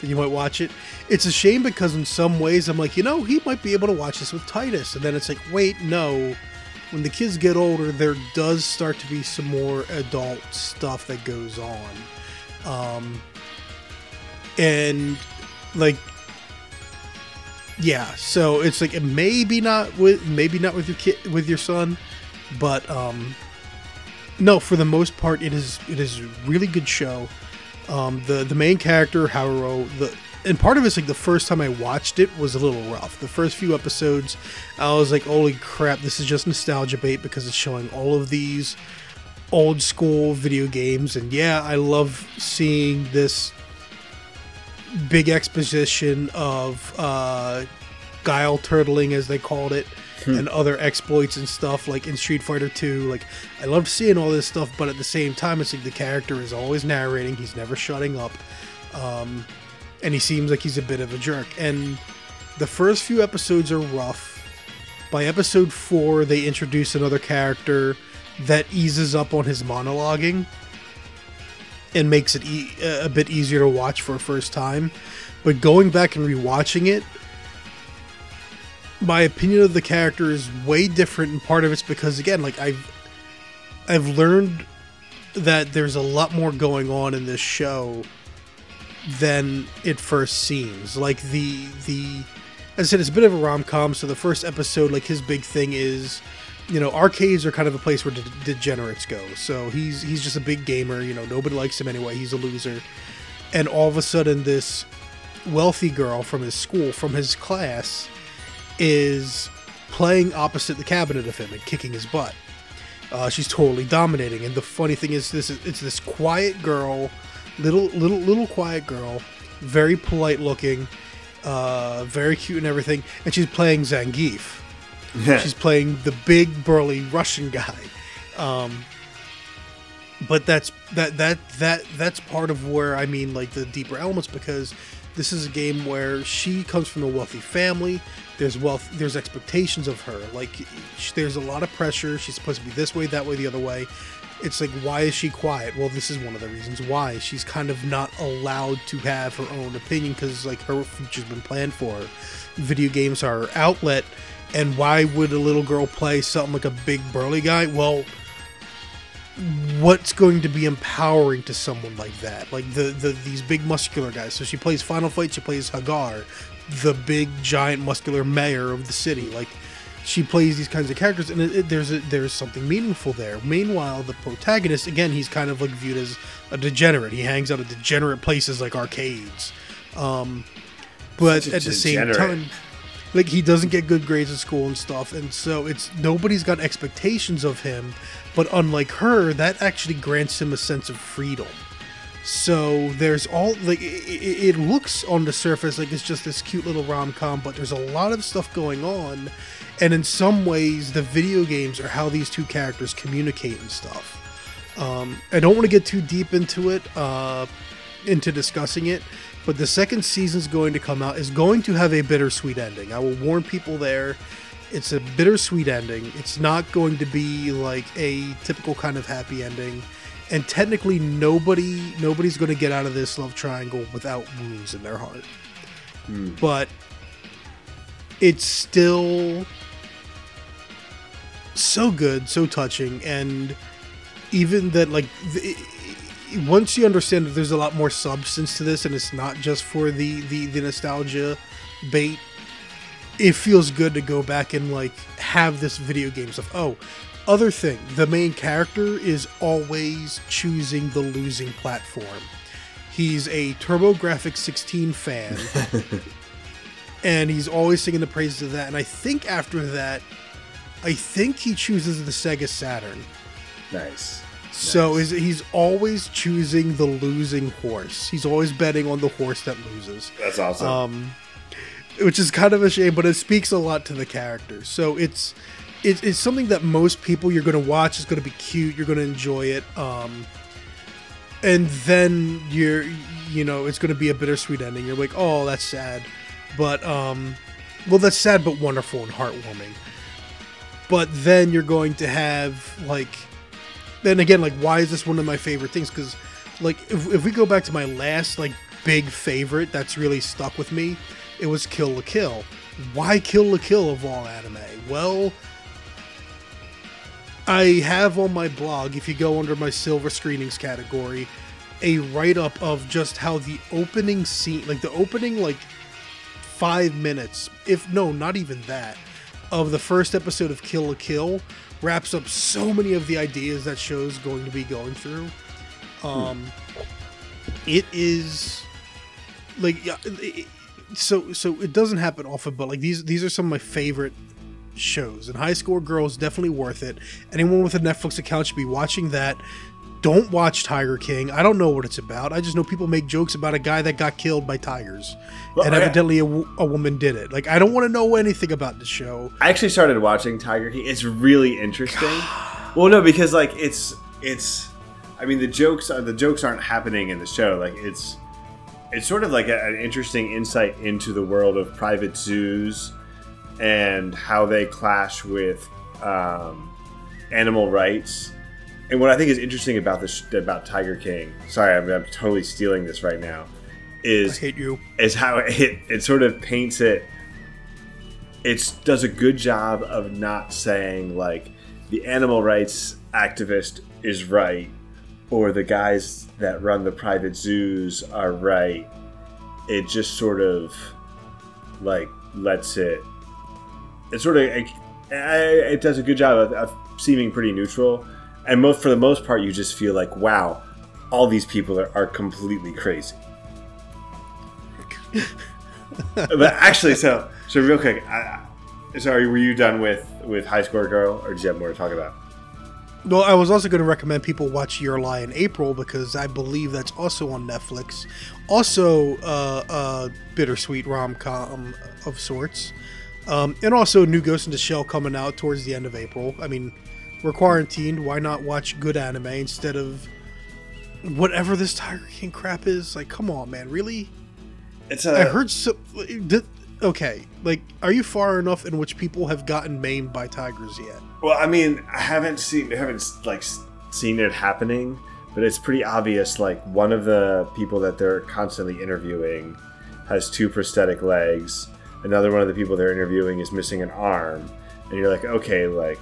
you might watch it. It's a shame because in some ways I'm like, you know, he might be able to watch this with Titus, and then it's like, wait, no. When the kids get older, there does start to be some more adult stuff that goes on, um, and like, yeah. So it's like maybe not with maybe not with your kid with your son, but um, no, for the most part, it is it is a really good show. Um, the the main character Haruo, the and part of it's like the first time I watched it was a little rough. The first few episodes, I was like, "Holy crap! This is just nostalgia bait because it's showing all of these old school video games." And yeah, I love seeing this big exposition of uh, guile turtling, as they called it, and other exploits and stuff like in Street Fighter 2. Like, I loved seeing all this stuff, but at the same time, it's like the character is always narrating, he's never shutting up. Um, and he seems like he's a bit of a jerk. And the first few episodes are rough. By episode four, they introduce another character that eases up on his monologuing and makes it e- a bit easier to watch for a first time. But going back and rewatching it, my opinion of the character is way different, and part of it's because again, like I've I've learned that there's a lot more going on in this show than it first seems. Like the the as I said, it's a bit of a rom com. So the first episode, like his big thing is, you know, arcades are kind of a place where de- degenerates go. So he's he's just a big gamer. You know, nobody likes him anyway. He's a loser. And all of a sudden, this wealthy girl from his school, from his class, is playing opposite the cabinet of him and kicking his butt. Uh, she's totally dominating, and the funny thing is, this it's this quiet girl, little little little quiet girl, very polite looking, uh, very cute and everything, and she's playing Zangief. She's playing the big burly Russian guy. Um, but that's that that that that's part of where I mean like the deeper elements because this is a game where she comes from a wealthy family. There's wealth. There's expectations of her. Like there's a lot of pressure. She's supposed to be this way, that way, the other way. It's like why is she quiet? Well, this is one of the reasons why she's kind of not allowed to have her own opinion because like her future's been planned for her. Video games are her outlet, and why would a little girl play something like a big burly guy? Well, what's going to be empowering to someone like that like the, the these big muscular guys so she plays final fight she plays Haggar the big giant muscular mayor of the city like she plays these kinds of characters and it, it- there's a, there's something meaningful there. Meanwhile the protagonist again he's kind of like viewed as a degenerate. He hangs out at degenerate places like arcades. Um but at the same time like he doesn't get good grades in school and stuff and so it's nobody's got expectations of him but unlike her that actually grants him a sense of freedom. So there's all like it, it it looks on the surface like it's just this cute little rom-com but there's a lot of stuff going on and in some ways the video games are how these two characters communicate and stuff. Um, i don't want to get too deep into it uh, into discussing it but the second season's going to come out is going to have a bittersweet ending. I will warn people there it's a bittersweet ending. It's not going to be like a typical kind of happy ending. And technically nobody nobody's going to get out of this love triangle without wounds in their heart. But it's still so good so touching and even that like the, once you understand that there's a lot more substance to this and it's not just for the the, the nostalgia bait it feels good to go back and like have this video game stuff. Oh other thing the main character is always choosing the losing platform. He's a turbografx 16 fan and he's always singing the praises of that and i think after that i think he chooses the sega saturn Nice. So is he's always choosing the losing horse. He's always betting on the horse that loses. That's awesome. Um, which is kind of a shame, but it speaks a lot to the character. So it's it's, it's something that most people you're going to watch is going to be cute. You're going to enjoy it. Um, and then you're you know it's going to be a bittersweet ending. You're like, oh, that's sad, but um, well, that's sad but wonderful and heartwarming. But then you're going to have like, then again, like, why is this one of my favorite things? Because like, if, if we go back to my last like big favorite that's really stuck with me, it was Kill la Kill. Why Kill la Kill of all anime? Well, I have on my blog, if you go under my silver screenings category, a write up of just how the opening scene, like the opening, like five minutes, if no, not even that, of the first episode of Kill la Kill wraps up so many of the ideas that show's going to be going through. Um, it is like it, so so it doesn't happen often, but like these these are some of my favorite shows. And High Score Girl is definitely worth it. Anyone with a Netflix account should be watching that. Don't watch Tiger King. I don't know what it's about. I just know people make jokes about a guy that got killed by tigers, Well, and evidently a, a woman did it. Like I don't want to know anything about the show. I actually started watching Tiger King. It's really interesting. well, no, because like it's it's. I mean, the jokes are the jokes aren't happening in the show. Like it's it's sort of like a, an interesting insight into the world of private zoos and how they clash with um, animal rights. And what I think is interesting about this about Tiger King. Sorry, I'm, I'm totally stealing this right now. I Is hate you. is how it, it sort of paints it it does a good job of not saying like the animal rights activist is right or the guys that run the private zoos are right it just sort of like lets it it sort of it, it does a good job of, of seeming pretty neutral and most for the most part you just feel like wow all these people are, are completely crazy but actually, so so real quick, I, sorry, were you done with with High Score Girl, or do you have more to talk about? Well, I was also going to recommend people watch Your Lie in April because I believe that's also on Netflix. Also, uh, a bittersweet rom com of sorts. Um, and also, New Ghost in the Shell coming out towards the end of April. I mean, we're quarantined. Why not watch good anime instead of whatever this Tiger King crap is? Like, come on, man. Really? It's I a heard so. Did, okay, like, are you far enough in which people have gotten maimed by tigers yet? well, I mean, I haven't seen, I haven't like seen it happening, but it's pretty obvious. Like one of the people that they're constantly interviewing has two prosthetic legs. Another one of the people they're interviewing is missing an arm, and you're like, okay, like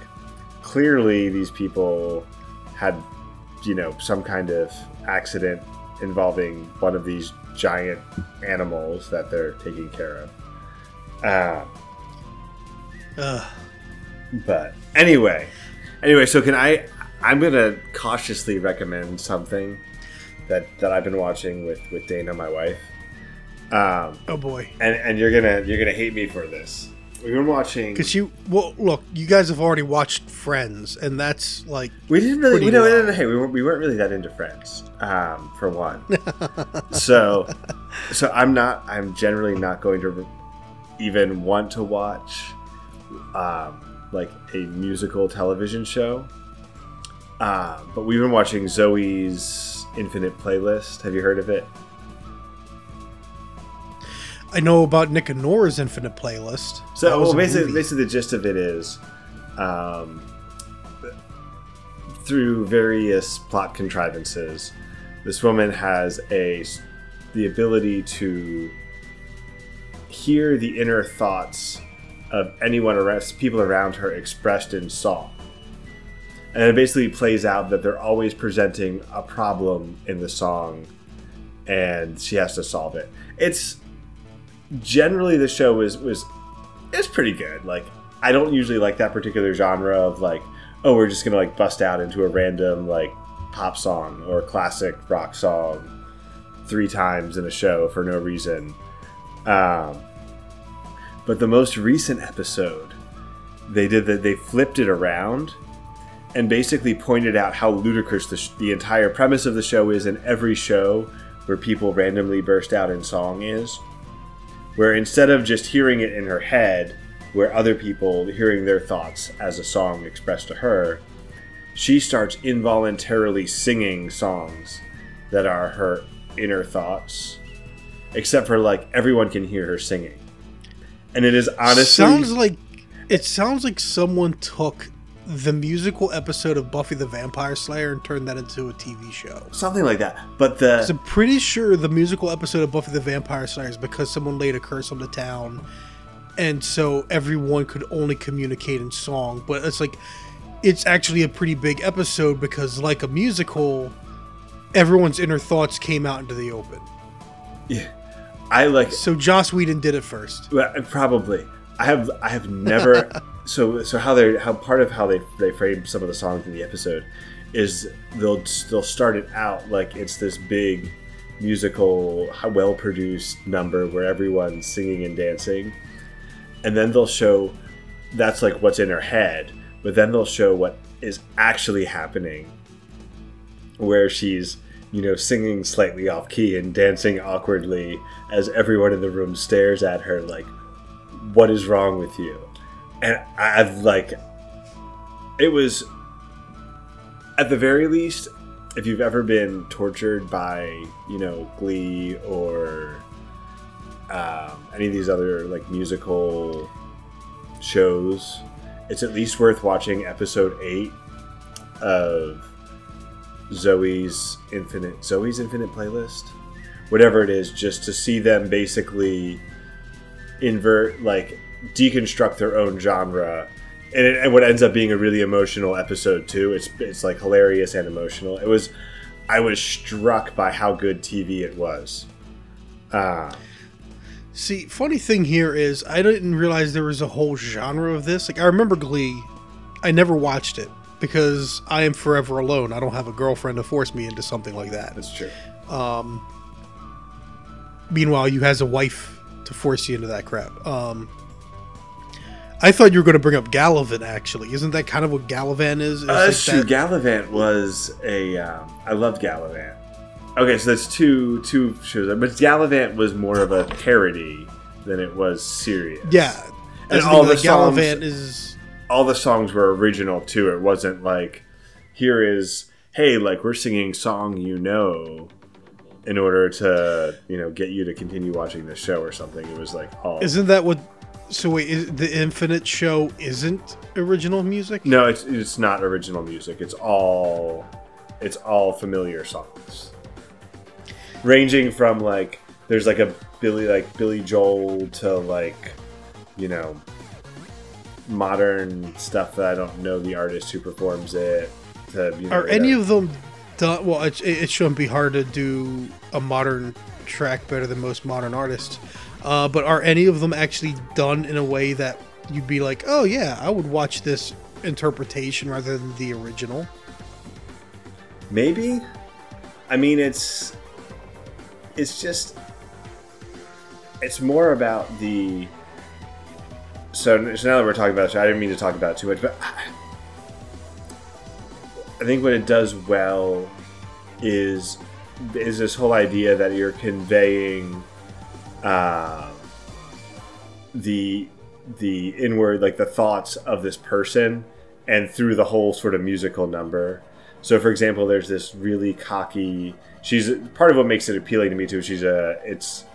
clearly these people had, you know, some kind of accident involving one of these giant animals that they're taking care of. Uh, Ugh. but anyway, anyway, so can I? I'm gonna cautiously recommend something that that I've been watching with with Dana, my wife. Um, Oh boy. and and you're gonna you're gonna hate me for this. We've been watching. Because you, well, look, you guys have already watched Friends, and that's like, We didn't really. We, no, well. no, no, hey, we weren't, we weren't really that into Friends, um, for one. so, so I'm not. I'm generally not going to even want to watch, um, like a musical television show. Um, but we've been watching Zoey's Infinite Playlist. Have you heard of it? I know about Nick and Nora's Infinite Playlist. So well, basically, movie. basically, the gist of it is, um, through various plot contrivances, this woman has a the ability to hear the inner thoughts of anyone around people around her expressed in song. And it basically plays out that they're always presenting a problem in the song, and she has to solve it. It's generally the show was was it's pretty good. Like I don't usually like that particular genre of like, oh, we're just gonna like bust out into a random like pop song or classic rock song three times in a show for no reason. Um, but the most recent episode, they did that. They flipped it around, and basically pointed out how ludicrous the, sh- the entire premise of the show is in every show where people randomly burst out in song is. Where instead of just hearing it in her head, where other people hearing their thoughts as a song expressed to her, she starts involuntarily singing songs that are her inner thoughts. Except for like everyone can hear her singing. And it is honestly sounds like it sounds like someone took the musical episode of Buffy the Vampire Slayer and turned that into a TV show. something like that. But the So I'm pretty sure the musical episode of Buffy the Vampire Slayer is because someone laid a curse on the town, and so everyone could only communicate in song. But it's like, it's actually a pretty big episode because, like a musical, everyone's inner thoughts came out into the open. yeah, I like So Joss Whedon did it first. Well, probably. I have I have never so so how they how part of how they they frame some of the songs in the episode is they'll they'll start it out like it's this big musical well produced number where everyone's singing and dancing. And then they'll show that's like what's in her head but then they'll show what is actually happening where she's you know singing slightly off key and dancing awkwardly as everyone in the room stares at her like what is wrong with you and i've like it was at the very least if you've ever been tortured by you know glee or um, any of these other like musical shows it's at least worth watching episode 8 of zoe's infinite zoe's infinite playlist. Whatever it is just to see them basically invert like deconstruct their own genre and, it, and what ends up being a really emotional episode too it's it's like hilarious and emotional it was i was struck by how good tv it was uh, See, funny thing here is I didn't realize there was a whole genre of this. Like I remember Glee, I never watched it because I am forever alone. I don't have a girlfriend to force me into something like that. that's true Um, meanwhile, you has a wife to force you into that crap. Um, I thought you were going to bring up Galavant. Actually, isn't that kind of what Galavant is? It's Uh, like true. that- Galavant was a. Um, I loved Galavant. Okay, so that's two two shows, but Galavant was more of a parody than it was serious. yeah, And all the like, songs- Galavant is. all the songs were original too. It wasn't like here is hey, like we're singing song you know in order to you know get you to continue watching the show or something. It was like all Isn't that what? So wait, is, the Infinite show isn't original music? no, it's it's not original music. It's all it's all familiar songs, ranging from like there's like a Billy like Billy Joel to like you know modern stuff that I don't know the artist who performs it. To, you know, Are any of them done? Well, it, it shouldn't be hard to do a modern track better than most modern artists. Uh, but are any of them actually done in a way that you'd be like, oh yeah, I would watch this interpretation rather than the original? Maybe. I mean, it's it's just it's more about the. So, so now that we're talking about it, I didn't mean to talk about it too much, but I think what it does well is is this whole idea that you're conveying um, the the inward like the thoughts of this person and through the whole sort of musical number. So for example there's this really cocky she's part of what makes it appealing to me too she's a it's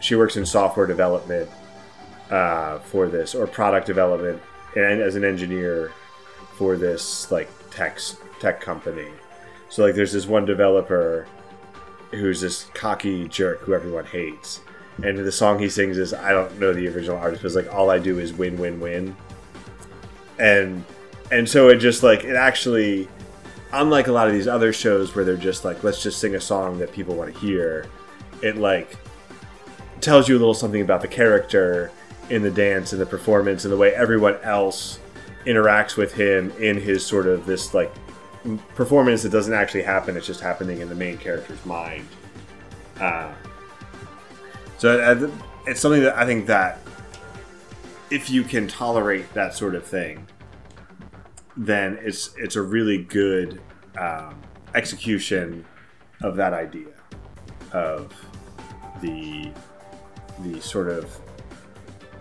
she works in software development uh, for this or product development and as an engineer for this like tech tech company. So like there's this one developer who's this cocky jerk who everyone hates and the song he sings is I don't know the original artist, but it's like all I do is win, win, win. And and so it just like it actually, unlike a lot of these other shows where they're just like let's just sing a song that people want to hear, it like tells you a little something about the character in the dance and the performance and the way everyone else interacts with him in his sort of this like performance that doesn't actually happen. It's just happening in the main character's mind. Uh, so it's something that I think that if you can tolerate that sort of thing, then it's it's a really good um, execution of that idea of the the sort of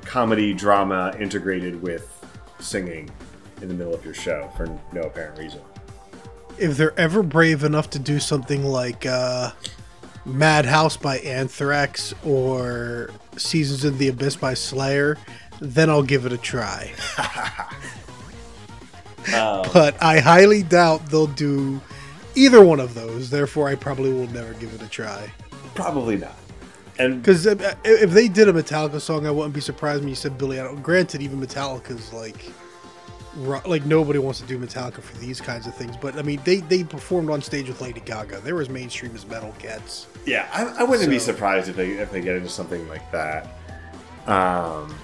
comedy drama integrated with singing in the middle of your show for no apparent reason. If they're ever brave enough to do something like uh, Madhouse by Anthrax or Seasons in the Abyss by Slayer, then I'll give it a try. Um, But I highly doubt they'll do either one of those. Therefore, I probably will never give it a try. probably not. And Because if they did a Metallica song, I wouldn't be surprised when you said Billy Idol. Granted, even Metallica's like, like nobody wants to do Metallica for these kinds of things. But I mean, they they performed on stage with Lady Gaga. They were as mainstream as metal gets. yeah, I, I wouldn't be surprised if they if they get into something like that. Um,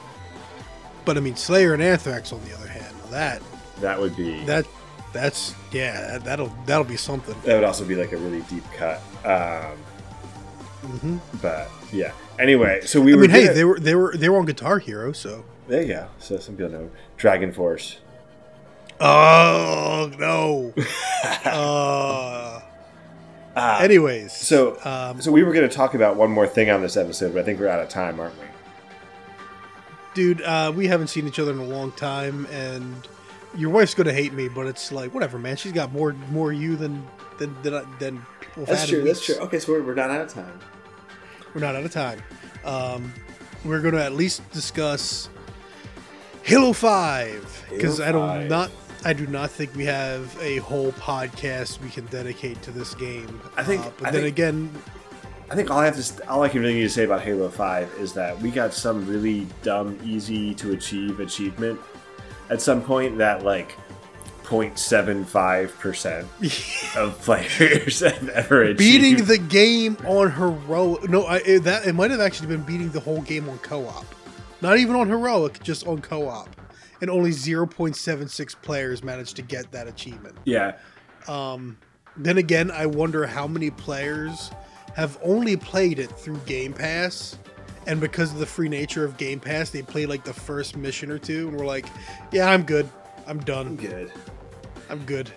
But I mean, Slayer and Anthrax, on the other hand, that that would be that that's yeah, that, that'll that'll be something. that would also be like a really deep cut. Um, hmm but yeah. Anyway, so we I were. mean, hey, gonna- they were they were they were on Guitar Hero, so. there you go. So some people know Dragon Force. Oh no. uh, Ah, anyways, so um, so we were going to talk about one more thing on this episode, but I think we're out of time, aren't we? dude, uh, we haven't seen each other in a long time, and your wife's gonna hate me, but it's like whatever, man. She's got more more you than than than, I- than people. That's had true. That's true. Okay, so we're, we're not out of time. We're not out of time. Um, we're gonna at least discuss Halo Five because I don't not. I do not think we have a whole podcast we can dedicate to this game. I think- uh, but I then think- again, I think all I have to, all I can really need to say about Halo Five is that we got some really dumb, easy to achieve achievement at some point that like 0.75 percent of players have ever achieved. beating the game on heroic. No, I, it, that it might have actually been beating the whole game on co-op, not even on heroic, just on co-op, and only 0.76 players managed to get that achievement. yeah, Um, then again, I wonder how many players have only played it through Game Pass. And because of the free nature of Game Pass, they play like the first mission or two, and we're like, "Yeah, I'm good. I'm done. I'm good. I'm good.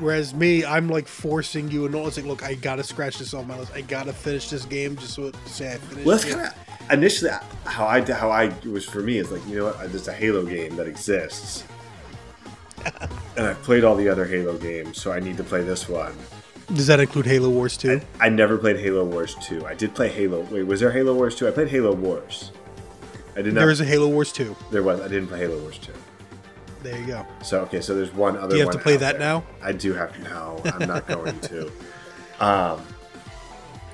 Whereas me, I'm like forcing you, and all it's like, look, I gotta scratch this off my list. I gotta finish this game just so to say I finished Well, that's it. kind of initially how I how I was for me is like you know what there's a Halo game that exists, and I've played all the other Halo games, so I need to play this one. Does that include Halo Wars 2? I never played Halo Wars 2. I did play Halo. Wait, was there Halo Wars 2? I played Halo Wars. I did not. There is a Halo Wars 2. there was. I didn't play Halo Wars 2. There you go. So okay, so there's one other. Do you have to play that there. now? I do have to. No, I'm not going to. Um,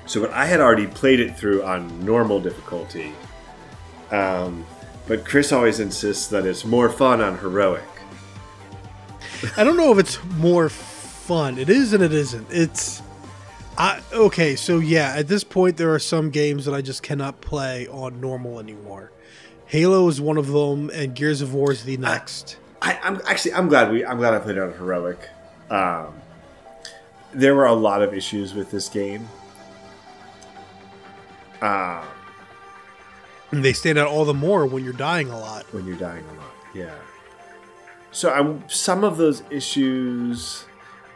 so, but I had already played it through on normal difficulty. Um, but Chris always insists that it's more fun on heroic. I don't know if it's more fun. It is and it isn't. It's I okay, so yeah, at this point there are some games that I just cannot play on normal anymore. Halo is one of them and Gears of War is the next. I, I'm actually I'm glad we I'm glad I played it on heroic. Um, there were a lot of issues with this game. Uh, And they stand out all the more when you're dying a lot. when you're dying a lot. Yeah. So I'm some of those issues,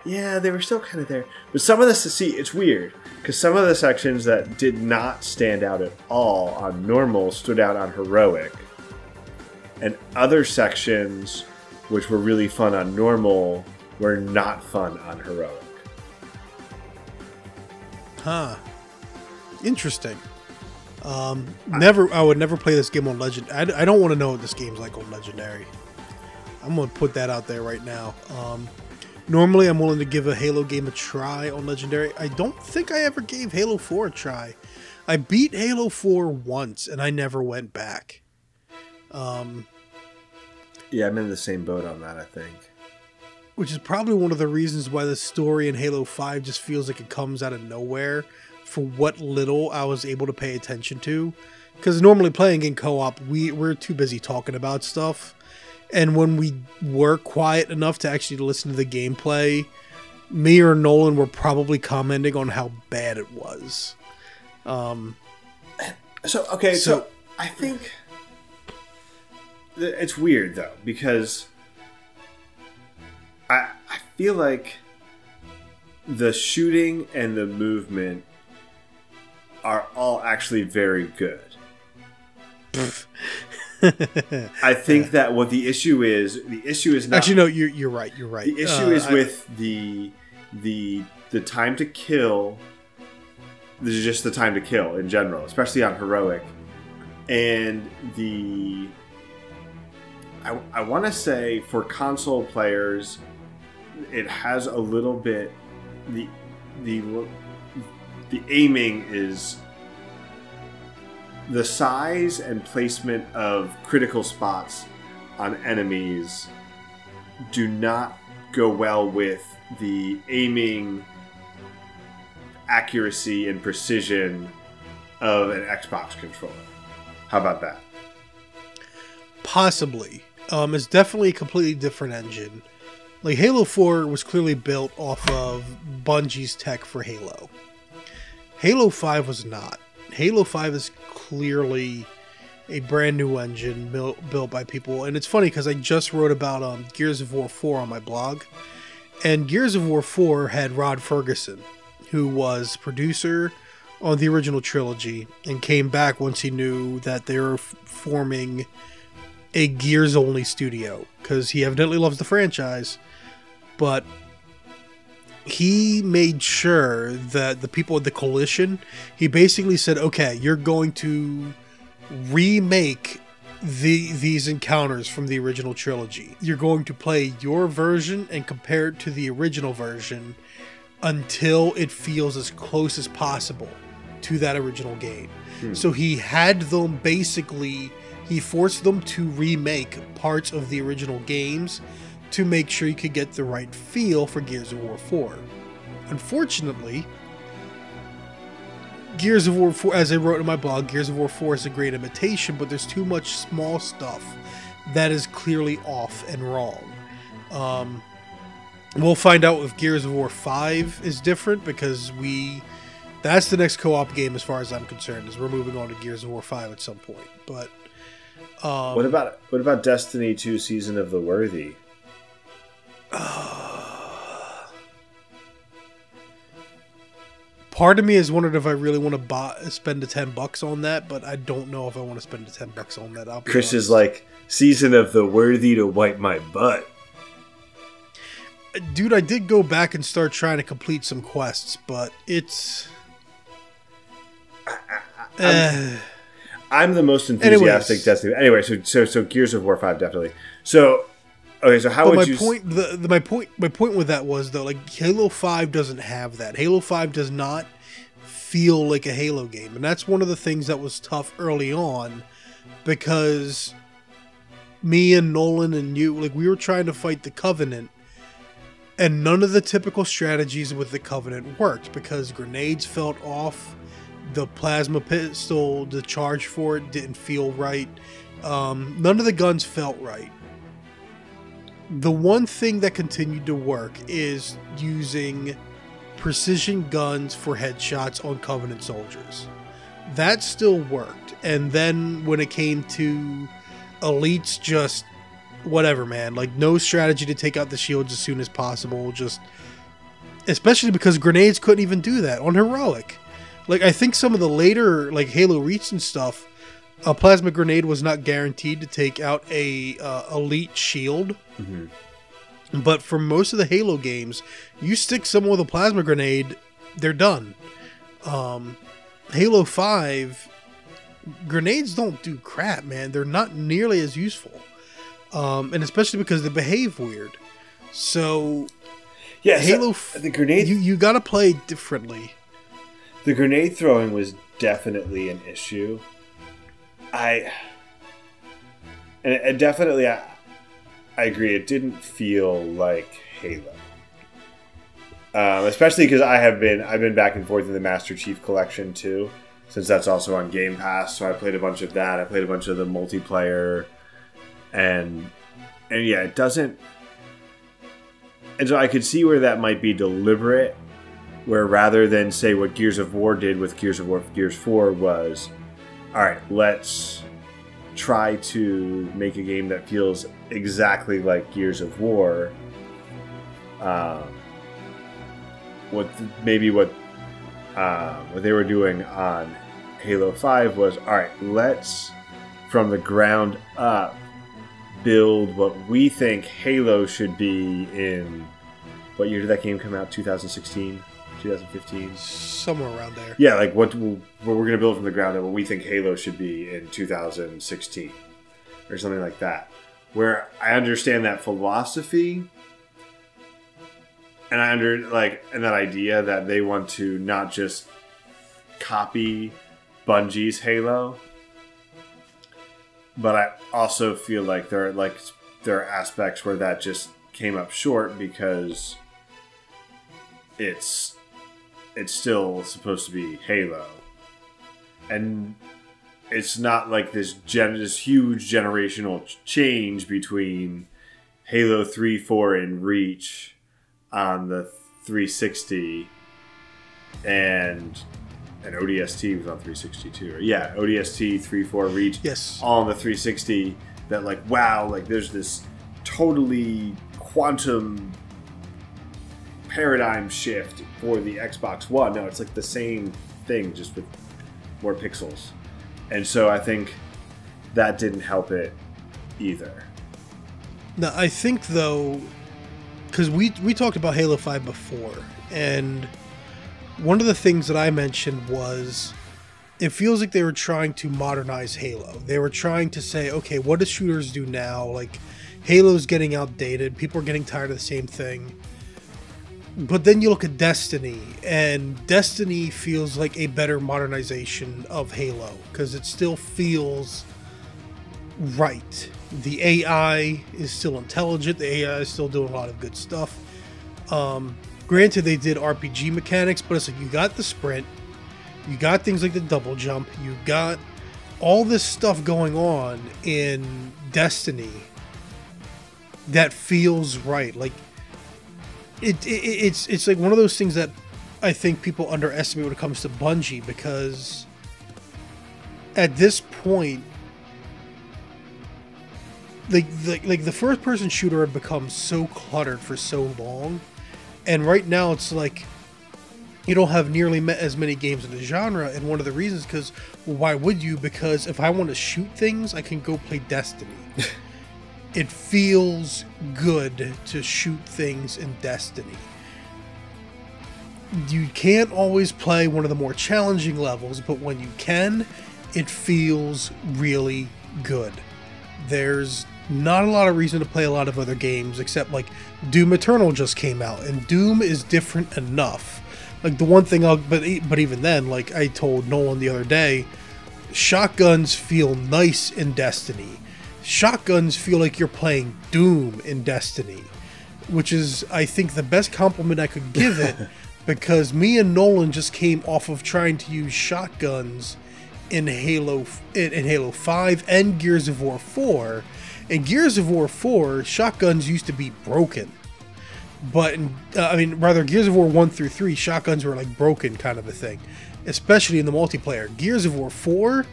yeah, they were still kind of there. But some of the see, it's weird because some of the sections that did not stand out at all on normal stood out on heroic, and other sections which were really fun on normal were not fun on heroic. Huh. Interesting. Um, never. I would never play this game on Legend. I, I don't want to know what this game's like on Legendary. I'm gonna put that out there right now. Um, normally, I'm willing to give a Halo game a try on Legendary. I don't think I ever gave Halo 4 a try. I beat Halo 4 once, and I never went back. Um, Yeah, I'm in the same boat on that. I think. which is probably one of the reasons why the story in Halo 5 just feels like it comes out of nowhere for what little I was able to pay attention to. Because normally playing in co op, we, we're too busy talking about stuff. And when we were quiet enough to actually listen to the gameplay, me or Nolan were probably commenting on how bad it was. Um, So okay, so, So- I think it's weird though because I, I feel like the shooting and the movement are all actually very good. I think that what the issue is, the issue is not Actually, no, you're, you're right. You're right. the issue Uh, is I- with the the the time to kill. This is just the time to kill in general, especially on heroic, and the. I, I want to say for console players, it has a little bit the the the aiming is the size and placement of critical spots on enemies do not go well with the aiming accuracy and precision of an Xbox controller. How about that? Possibly. Um, it's definitely a completely different engine. Like Halo 4 was clearly built off of Bungie's tech for Halo. Halo 5 was not. Halo 5 is clearly a brand new engine built, by people. And it's funny because I just wrote about um, Gears of War 4 on my blog. And Gears of War 4 had Rod Ferguson, who was producer on the original trilogy and came back once he knew that they were f- forming a Gears only studio because he evidently loves the franchise. But he made sure that the people at the coalition, he basically said, okay, you're going to remake the these encounters from the original trilogy. You're going to play your version and compare it to the original version until it feels as close as possible to that original game. Hmm. So he had them basically he forced them to remake parts of the original games to make sure you could get the right feel for Gears of War 4. Unfortunately, Gears of War 4, as I wrote in my blog, Gears of War 4 is a great imitation, but there's too much small stuff that is clearly off and wrong. Um, we'll find out if Gears of War 5 is different because we. That's the next co-op game, as far as I'm concerned. Is we're moving on to Gears of War Five at some point. But um, What about what about Destiny 2 Season of the Worthy? part of me has wondered if I really want to buy, spend the ten bucks on that, but I don't know if I want to spend the ten bucks on that. I'll Chris is like Season of the Worthy to wipe my butt. dude, I did go back and start trying to complete some quests, but it's. Eh. I'm the most enthusiastic Anyways. Destiny. Anyway, so so so Gears of War 5 definitely. So okay, so how But would my you point, the, the my point, my point with that was though, like Halo Five doesn't have that. Halo Five does not feel like a Halo game, and that's one of the things that was tough early on, because me and Nolan and you, like we were trying to fight the Covenant, and none of the typical strategies with the Covenant worked because grenades felt off, the plasma pistol, the charge for it didn't feel right. Um, none of the guns felt right the one thing that continued to work is using precision guns for headshots on Covenant soldiers. That still worked. And then when it came to elites, just whatever, man. Like, no strategy to take out the shields as soon as possible. Just, especially because grenades couldn't even do that on Heroic. Like, I think some of the later, like, Halo Reach and stuff, a plasma grenade was not guaranteed to take out a uh, elite shield. Mhm. But for most of the Halo games, you stick someone with a plasma grenade, they're done. Um, Halo 5, grenades don't do crap, man. They're not nearly as useful. Um, and especially because they behave weird. So, yeah, so Halo, f- the grenade you, you gotta play differently. the grenade throwing was definitely an issue. I and, definitely I, I agree. It didn't feel like Halo, um, especially because I have been I've been back and forth in the Master Chief Collection too, since that's also on Game Pass. So I played a bunch of that. I played a bunch of the multiplayer, and and yeah, it doesn't. And so I could see where that might be deliberate, where rather than say what Gears of War did with Gears of War Gears 4 was, all right, let's try to make a game that feels exactly like Gears of War um, what maybe what uh, what they were doing on Halo Five was all right. Let's from the ground up build what we think Halo should be in. What year did that game come out? 2016, 2015, somewhere around there. Yeah, like what, what we're gonna build from the ground up. What we think Halo should be in 2016, or something like that. Where I understand that philosophy and I under like and that idea that they want to not just copy Bungie's Halo, but I also feel like there are like there are aspects where that just came up short because it's it's still supposed to be Halo, and it's not like this gen this huge generational change between Halo three, four, and Reach on the 360 and and ODST was on 362. yeah, ODST 3 4 Reach. Yes. All on the 360 that like wow, like there's this totally quantum paradigm shift for the Xbox One. No, it's like the same thing just with more pixels. And so I think that didn't help it either. Now, I think though because we we talked about Halo Five before, and one of the things that I mentioned was it feels like they were trying to modernize Halo. They were trying to say, okay, what do shooters do now? Like Halo's getting outdated. People are getting tired of the same thing. But then you look at Destiny, and Destiny feels like a better modernization of Halo because it still feels right the AI is still intelligent. The AI is still doing a lot of good stuff. Um, granted, they did RPG mechanics, but it's like you got the sprint, you got things like the double jump, you got all this stuff going on in Destiny that feels right. Like it, it it's it's like one of those things that I think people underestimate when it comes to Bungie because at this point like the, like the first person shooter had become so cluttered for so long. And right now it's like you don't have nearly as many games in the genre. And one of the reasons because well, why would you? Because if i want to shoot things i can go play destiny it feels good to shoot things in destiny you can't always play one of the more challenging levels but when you can it feels really good there's not a lot of reason to play a lot of other games except like Doom Eternal just came out and Doom is different enough. Like the one thing I'll but but even then like I told Nolan the other day, shotguns feel nice in Destiny. Shotguns feel like you're playing Doom in Destiny, which is I think the best compliment I could give it because me and Nolan just came off of trying to use shotguns in Halo in, in Halo 5 and Gears of War 4 in Gears of War 4, shotguns used to be broken. But, in, uh, I mean, rather, Gears of War 1 through 3, shotguns were like broken kind of a thing. Especially in the multiplayer. Gears of War 4,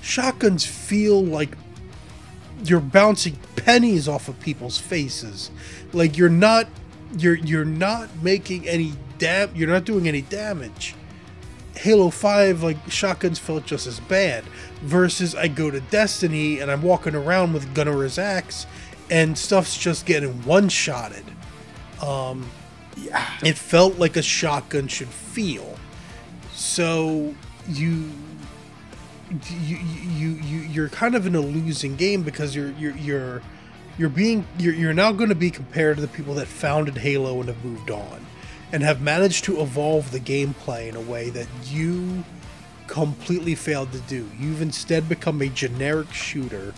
shotguns feel like you're bouncing pennies off of people's faces. Like you're not you're you're not making any dam you're not doing any damage. Halo 5, like shotguns felt just as bad. Versus I go to Destiny and I'm walking around with Gunner's axe and stuff's just getting one shotted. Um, yeah. It felt like a shotgun should feel. So you you you you you're kind of in a losing game because you're you're you're you're being you're, you're now going to be compared to the people that founded Halo and have moved on and have managed to evolve the gameplay in a way that you completely failed to do. You've instead become a generic shooter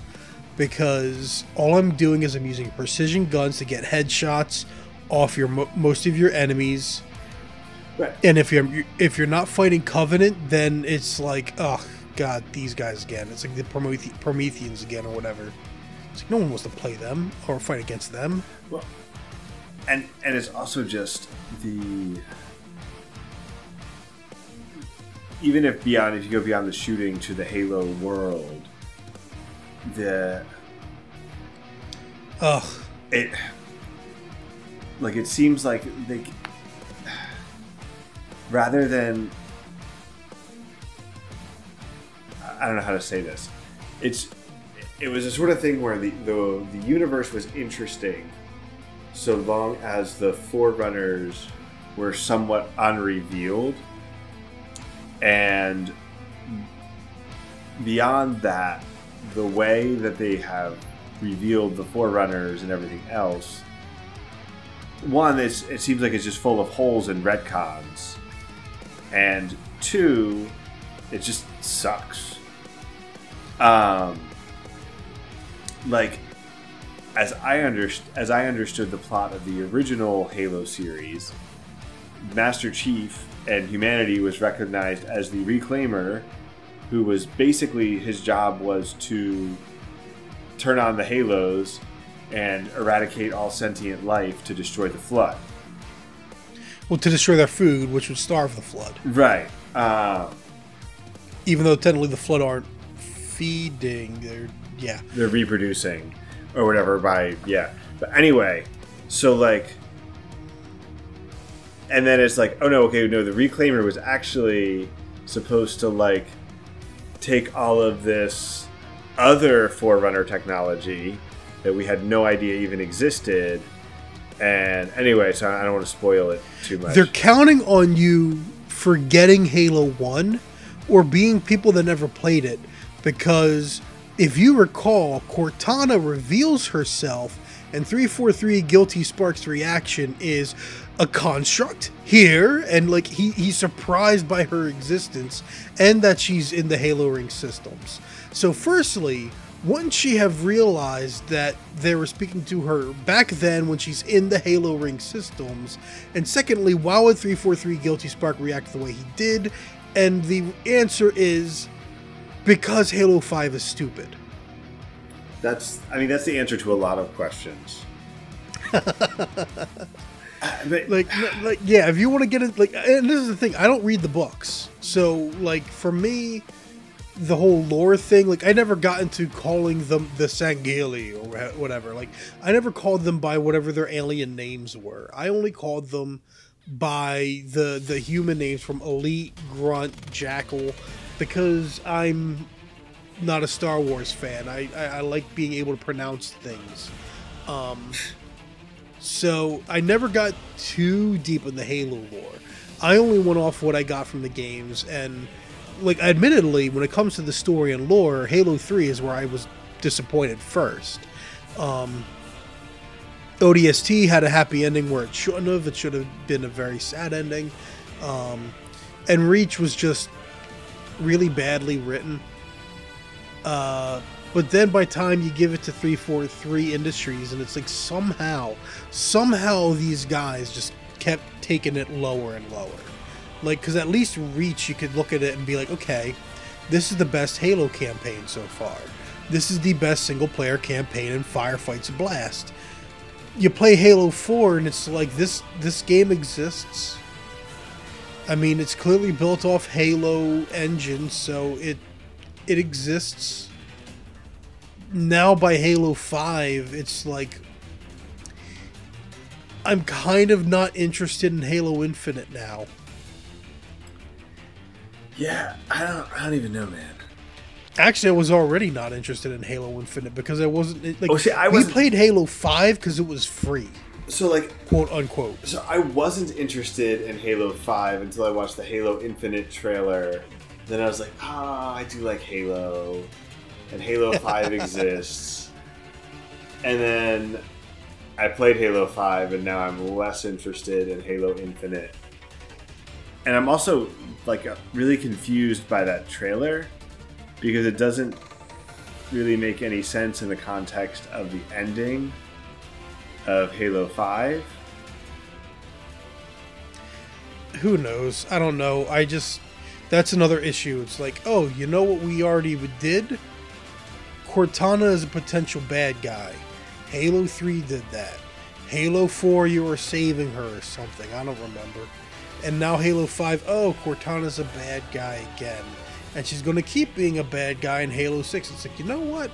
because all I'm doing is I'm using precision guns to get headshots off your most of your enemies. Right. And if you're if you're not fighting Covenant, then it's like, oh god, these guys again. It's like the Promethe- Prometheans again or whatever. It's like no one wants to play them or fight against them. Well, and and it's also just the even if beyond if you go beyond the shooting to the Halo world, the ugh it like it seems like they rather than I don't know how to say this. It's it was a sort of thing where the the, the universe was interesting so long as the forerunners were somewhat unrevealed. And beyond that the way that they have revealed the forerunners and everything else one it seems like it's just full of holes and retcons. And two it just sucks um like as I underst- as I understood the plot of the original Halo series, Master Chief and humanity was recognized as the Reclaimer, who was basically his job was to turn on the Halos and eradicate all sentient life to destroy the Flood. Well, to destroy their food, which would starve the flood. Right. Um, Even though technically the flood aren't feeding, they're yeah. they're reproducing or whatever by yeah. But anyway so like and then it's like oh no okay no the reclaimer was actually supposed to like take all of this other forerunner technology that we had no idea even existed. And anyway so i don't want to spoil it too much. They're counting on you forgetting Halo 1 or being people that never played it because if you recall, Cortana reveals herself and 343 Guilty Spark's reaction is a construct here and like he, he's surprised by her existence and that she's in the Halo ring systems. So firstly, wouldn't she have realized that they were speaking to her back then when she's in the Halo Ring systems? And secondly, why would 343 Guilty Spark react the way he did? And the answer is because Halo 5 is stupid. that's i mean that's the answer to a lot of questions But- Like, like yeah, if you want to get it, like, and this is the thing, I don't read the books. So, like, for me, the whole lore thing, like, I never got into calling them the Sangheili or whatever. Like, I never called them by whatever their alien names were. I only called them by the the human names from Elite, Grunt, Jackal, because I'm not a Star Wars fan. I, I, I like being able to pronounce things. Um, so I never got too deep in the Halo lore. I only went off what I got from the games, and like admittedly, when it comes to the story and lore, Halo Three is where I was disappointed first. Um, ODST had a happy ending where it shouldn't have. It should have been a very sad ending. Um, and Reach was just really badly written. Uh, but then by time you give it to 343 Industries, and it's like somehow, somehow these guys just kept taking it lower and lower. Like, because at least Reach, you could look at it and be like, okay, this is the best Halo campaign so far. This is the best single player campaign in Firefights Blast. You play Halo 4 and it's like this this game exists. I mean, it's clearly built off Halo engine, so it it exists. Now by Halo 5, it's like I'm kind of not interested in Halo Infinite now. yeah i don't i don't even know man Actually, I was already not interested in Halo Infinite because I wasn't like Oh, see, I wasn't- played Halo 5 because it was free, so like quote unquote. So I wasn't interested in Halo 5 until I watched the Halo Infinite trailer. Then I was like, ah, I do like Halo. And Halo 5 exists. And then I played Halo 5 and now I'm less interested in Halo Infinite. And I'm also like really confused by that trailer because it doesn't really make any sense in the context of the ending of Halo 5. Who knows? I don't know. I just that's another issue. It's like, oh, you know what we already did? Cortana is a potential bad guy. Halo 3 did that. Halo 4, you were saving her or something. I don't remember. And now Halo 5, oh, Cortana's a bad guy again. And she's going to keep being a bad guy in Halo 6. It's like, you know what?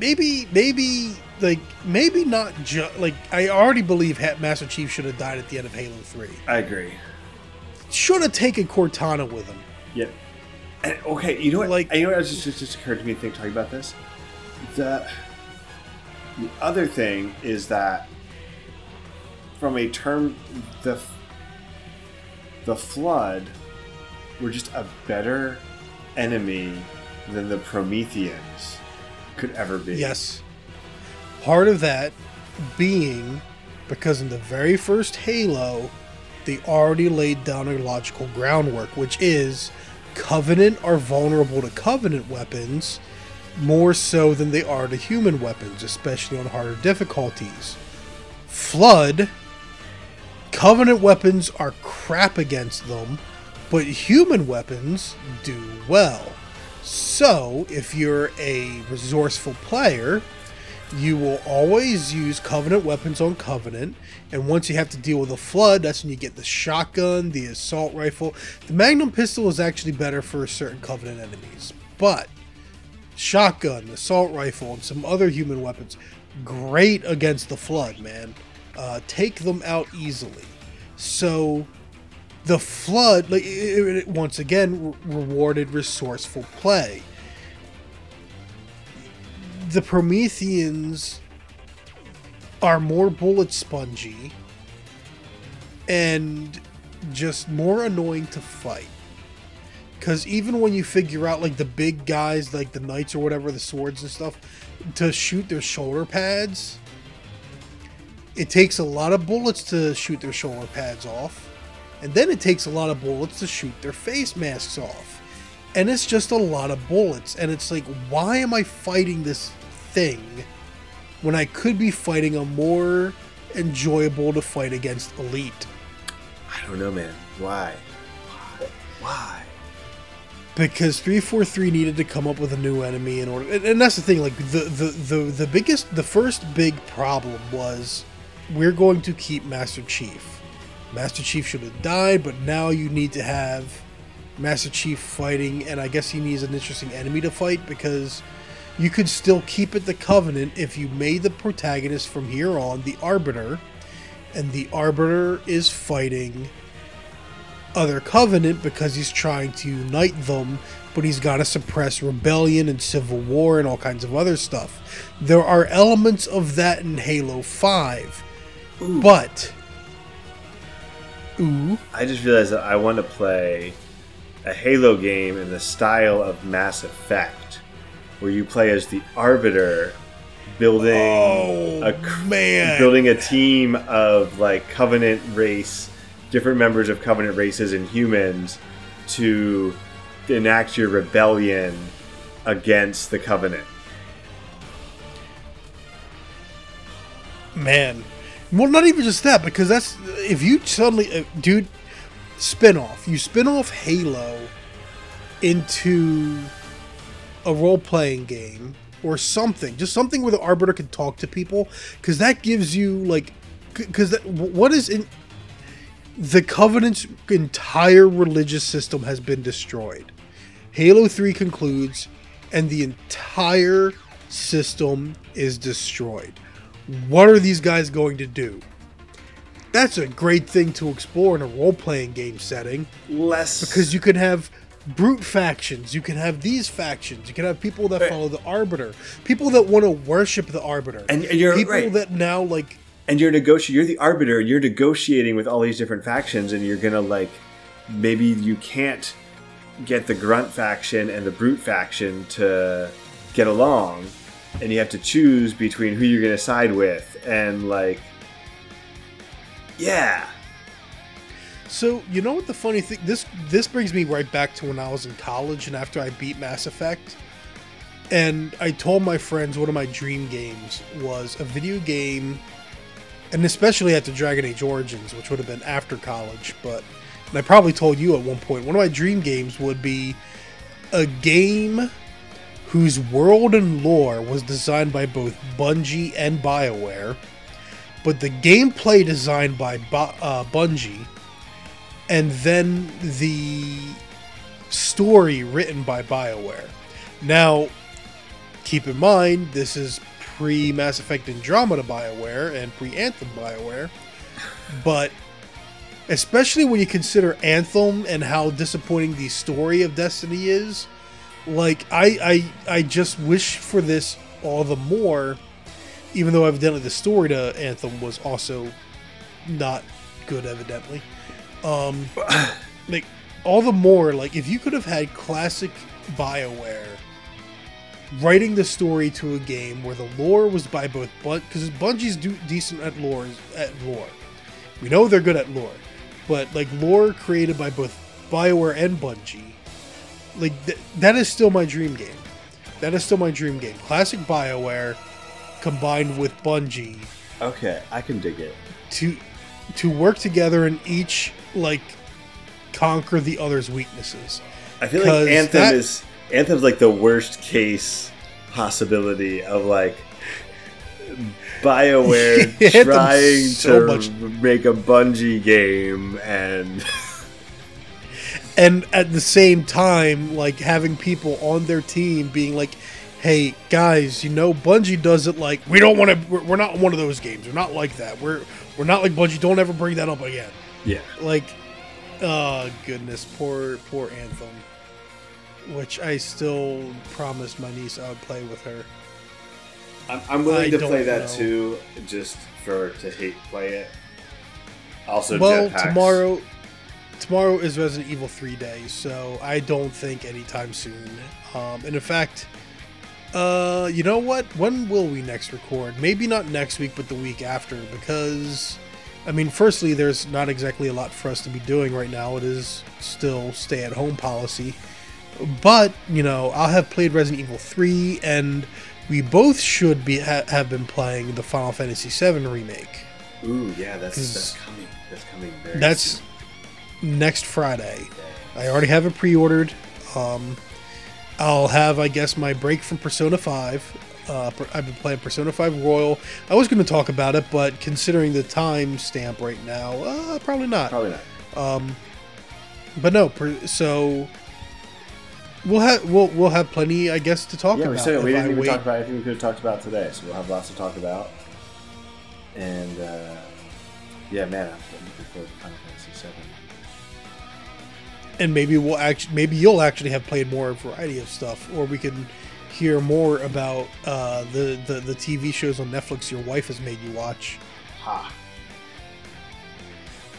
Maybe maybe like maybe not just like I already believe Master Chief should have died at the end of Halo Three. I agree. Should have taken Cortana with him. Yeah. And, okay, you know what? Like- you know what? Just, just, just occurred to me. Think talking about this. The the other thing is that from a term, the the flood were just a better enemy than the Prometheans could ever be. Yes. Part of that being because in the very first Halo, they already laid down a logical groundwork, which is Covenant are vulnerable to Covenant weapons more so than they are to human weapons, especially on harder difficulties. Flood, Covenant weapons are crap against them, but human weapons do well. So, if you're a resourceful player, you will always use Covenant weapons on Covenant, and once you have to deal with a flood, that's when you get the shotgun, the assault rifle. The Magnum pistol is actually better for certain Covenant enemies, but shotgun, assault rifle, and some other human weapons, great against the flood, man. Uh, take them out easily. So, the flood, like it, it- once again, re- rewarded resourceful play. The Prometheans are more bullet spongy and just more annoying to fight. Because even when you figure out, like, the big guys, like the knights or whatever, the swords and stuff, to shoot their shoulder pads, it takes a lot of bullets to shoot their shoulder pads off. And then it takes a lot of bullets to shoot their face masks off. And it's just a lot of bullets. And it's like, why am I fighting this thing when I could be fighting a more enjoyable to fight against elite? I don't know, man. Why? Why? Why? because 343 needed to come up with a new enemy in order and, and that's the thing like the, the the the biggest the first big problem was we're going to keep master chief master chief should have died but now you need to have master chief fighting and i guess he needs an interesting enemy to fight because you could still keep it the covenant if you made the protagonist from here on the arbiter and the arbiter is fighting other covenant because he's trying to unite them but he's got to suppress rebellion and civil war and all kinds of other stuff. There are elements of that in halo 5 but ooh I just realized that I want to play a Halo game in the style of Mass Effect, where you play as the Arbiter, building Oh, a man. building a team of like Covenant race, different members of Covenant races and humans to enact your rebellion against the Covenant. man well not even just that because that's if you suddenly uh, dude spin off you spin off halo into a role-playing game or something. Just something where the arbiter can talk to people because that gives you like because what is in the covenant's entire religious system has been destroyed. Halo 3 concludes and the entire system is destroyed what are these guys going to do? That's a great thing to explore in a role playing game setting Less because you can have brute factions, you can have these factions, you can have people that follow the Arbiter, people that want to worship the Arbiter, And you're people right. that now like and you're negotiating you're the arbiter and you're negotiating with all these different factions and you're gonna like maybe you can't get the grunt faction and the brute faction to get along and you have to choose between who you're gonna side with and like yeah. So you know what the funny thing this this brings me right back to when I was in college and after I beat Mass Effect, and I told my friends one of my dream games was a video game, and especially after Dragon Age Origins, which would have been after college, but and I probably told you at one point one of my dream games would be a game whose world and lore was designed by both Bungie and BioWare, but the gameplay designed by uh, Bungie and then the story written by BioWare. Now, keep in mind this is pre Mass Effect Andromeda BioWare and pre Anthem BioWare, but especially when you consider Anthem and how disappointing the story of Destiny is, like I I I just wish for this all the more, even though evidently the story to Anthem was also not good, evidently. Um, like all the more like if you could have had classic Bioware writing the story to a game where the lore was by both because Bungie's do decent at lore at lore. We know they're good at lore, but like lore created by both Bioware and Bungie, like th- that is still my dream game. That is still my dream game. Classic Bioware combined with Bungie Okay, I can dig it. to to work together and each like conquer the other's weaknesses. I feel like Anthem that- is Anthem's like the worst case possibility of like BioWare trying so to much- make a Bungie game and and at the same time like having people on their team being like hey guys you know bungie does it like we don't want to we're, we're not one of those games we're not like that we're we're not like bungie don't ever bring that up again yeah. like oh goodness poor poor anthem which i still promised my niece i would play with her I'm, I'm willing I to play that know. too, just for to hate play it. Also, well jetpacks. tomorrow tomorrow is resident evil 3 day so i don't think anytime soon um, and in fact uh you know what when will we next record maybe not next week but the week after because i mean firstly there's not exactly a lot for us to be doing right now it is still stay at home policy but you know i'll have played resident evil 3 and we both should be ha- have been playing the final fantasy 7 remake Ooh, yeah, that's that's coming. That's coming very. that's soon. Next Friday. I already have it pre-ordered. Um, I'll have, I guess, my break from Persona Five. Uh, I've been playing Persona Five Royal. I was going to talk about it, but considering the time stamp right now, uh, probably not. Probably not. But no, per- so we'll have we'll we'll have plenty, I guess, to talk Yeah, about. we said we didn't even talk about anything we could have talked about today, so we'll have lots to talk about. And uh, yeah, man, I'm looking forward to Final Fantasy Seven. And maybe we'll actually maybe you'll actually have played more variety of stuff or we can hear more about uh, the, the the tv shows on netflix your wife has made you watch. Ha!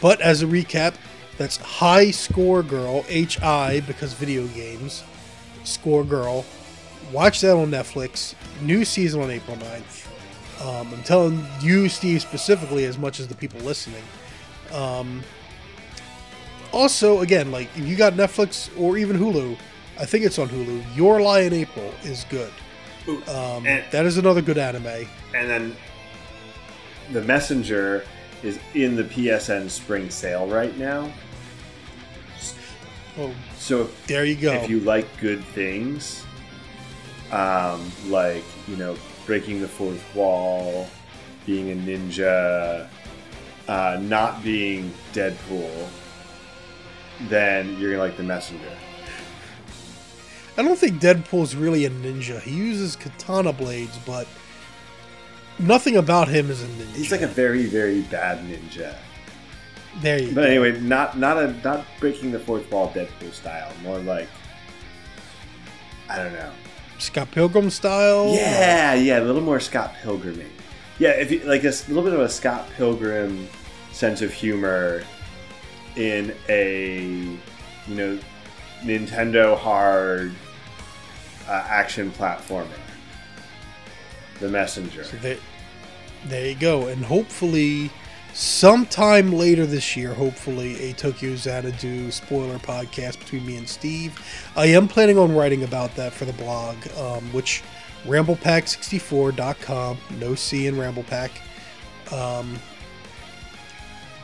but as a recap that's high score girl hi because video games score girl. Watch that on netflix. New season on april 9th um, i'm telling you steve specifically as much as the people listening. Um, also again like if you got netflix or even hulu i think it's on hulu your lie in april is good. Ooh, um, and, that is another good anime. And then the Messenger is in the PSN spring sale right now. oh So there you go. if you like good things, um, like you know, breaking the fourth wall, being a ninja, uh, not being Deadpool, then you're gonna like the Messenger. I don't think Deadpool's really a ninja. He uses katana blades, but nothing about him is a ninja. He's like a very, very bad ninja. there you go. But go. anyway, not not a not breaking the fourth wall Deadpool style. More like I don't know. Scott Pilgrim style. Yeah, yeah, a little more Scott Pilgrim. Yeah, if you like a little bit of a Scott Pilgrim sense of humor in a you know Nintendo hard uh, action platformer. The Messenger. So there, there you go. And hopefully, sometime later this year, hopefully, a Tokyo Xanadu spoiler podcast between me and Steve. I am planning on writing about that for the blog, um, which ramblepack64.com, no C in Ramblepack. Um,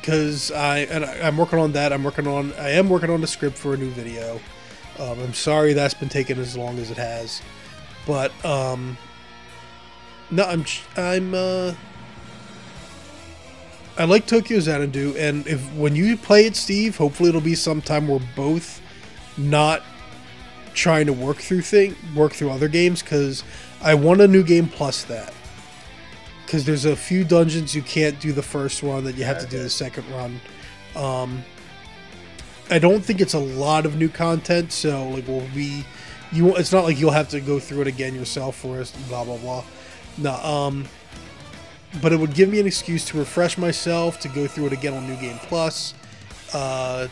because I and I, I'm working on that. I'm working on. I am working on the script for a new video. Um, I'm sorry that's been taking as long as it has, but um, no, I'm I'm uh I like Tokyo Xanadu and if when you play it, Steve, hopefully it'll be sometime we're both not trying to work through thing work through other games cuz I want a new game plus that because there's a few dungeons you can't do the first run that you have to do the second run. Um, I don't think it's a lot of new content, so like we'll be you. It's not like you'll have to go through it again yourself for us. Blah blah blah. No, um, but it would give me an excuse to refresh myself to go through it again on New Game Plus. Uh,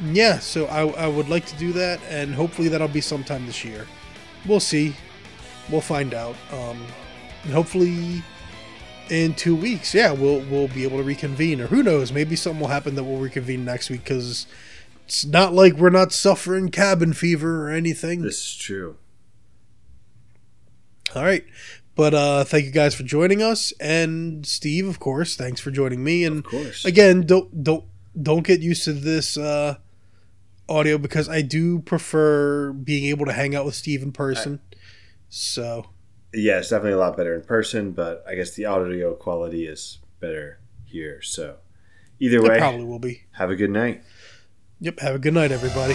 yeah, so I, I would like to do that, and hopefully that'll be sometime this year. We'll see. We'll find out. Um, and hopefully in two weeks, yeah, we'll we'll be able to reconvene, or who knows, maybe something will happen that we'll reconvene next week because it's not like we're not suffering cabin fever or anything. This is true. All right. But uh thank you guys for joining us and Steve, of course, thanks for joining me and Of course. again, don't don't don't get used to this uh audio because I do prefer being able to hang out with Steve in person. so, yeah, it's definitely a lot better in person, but I guess the audio quality is better here. So either it way, probably will be. have a good night. Yep, have a good night everybody.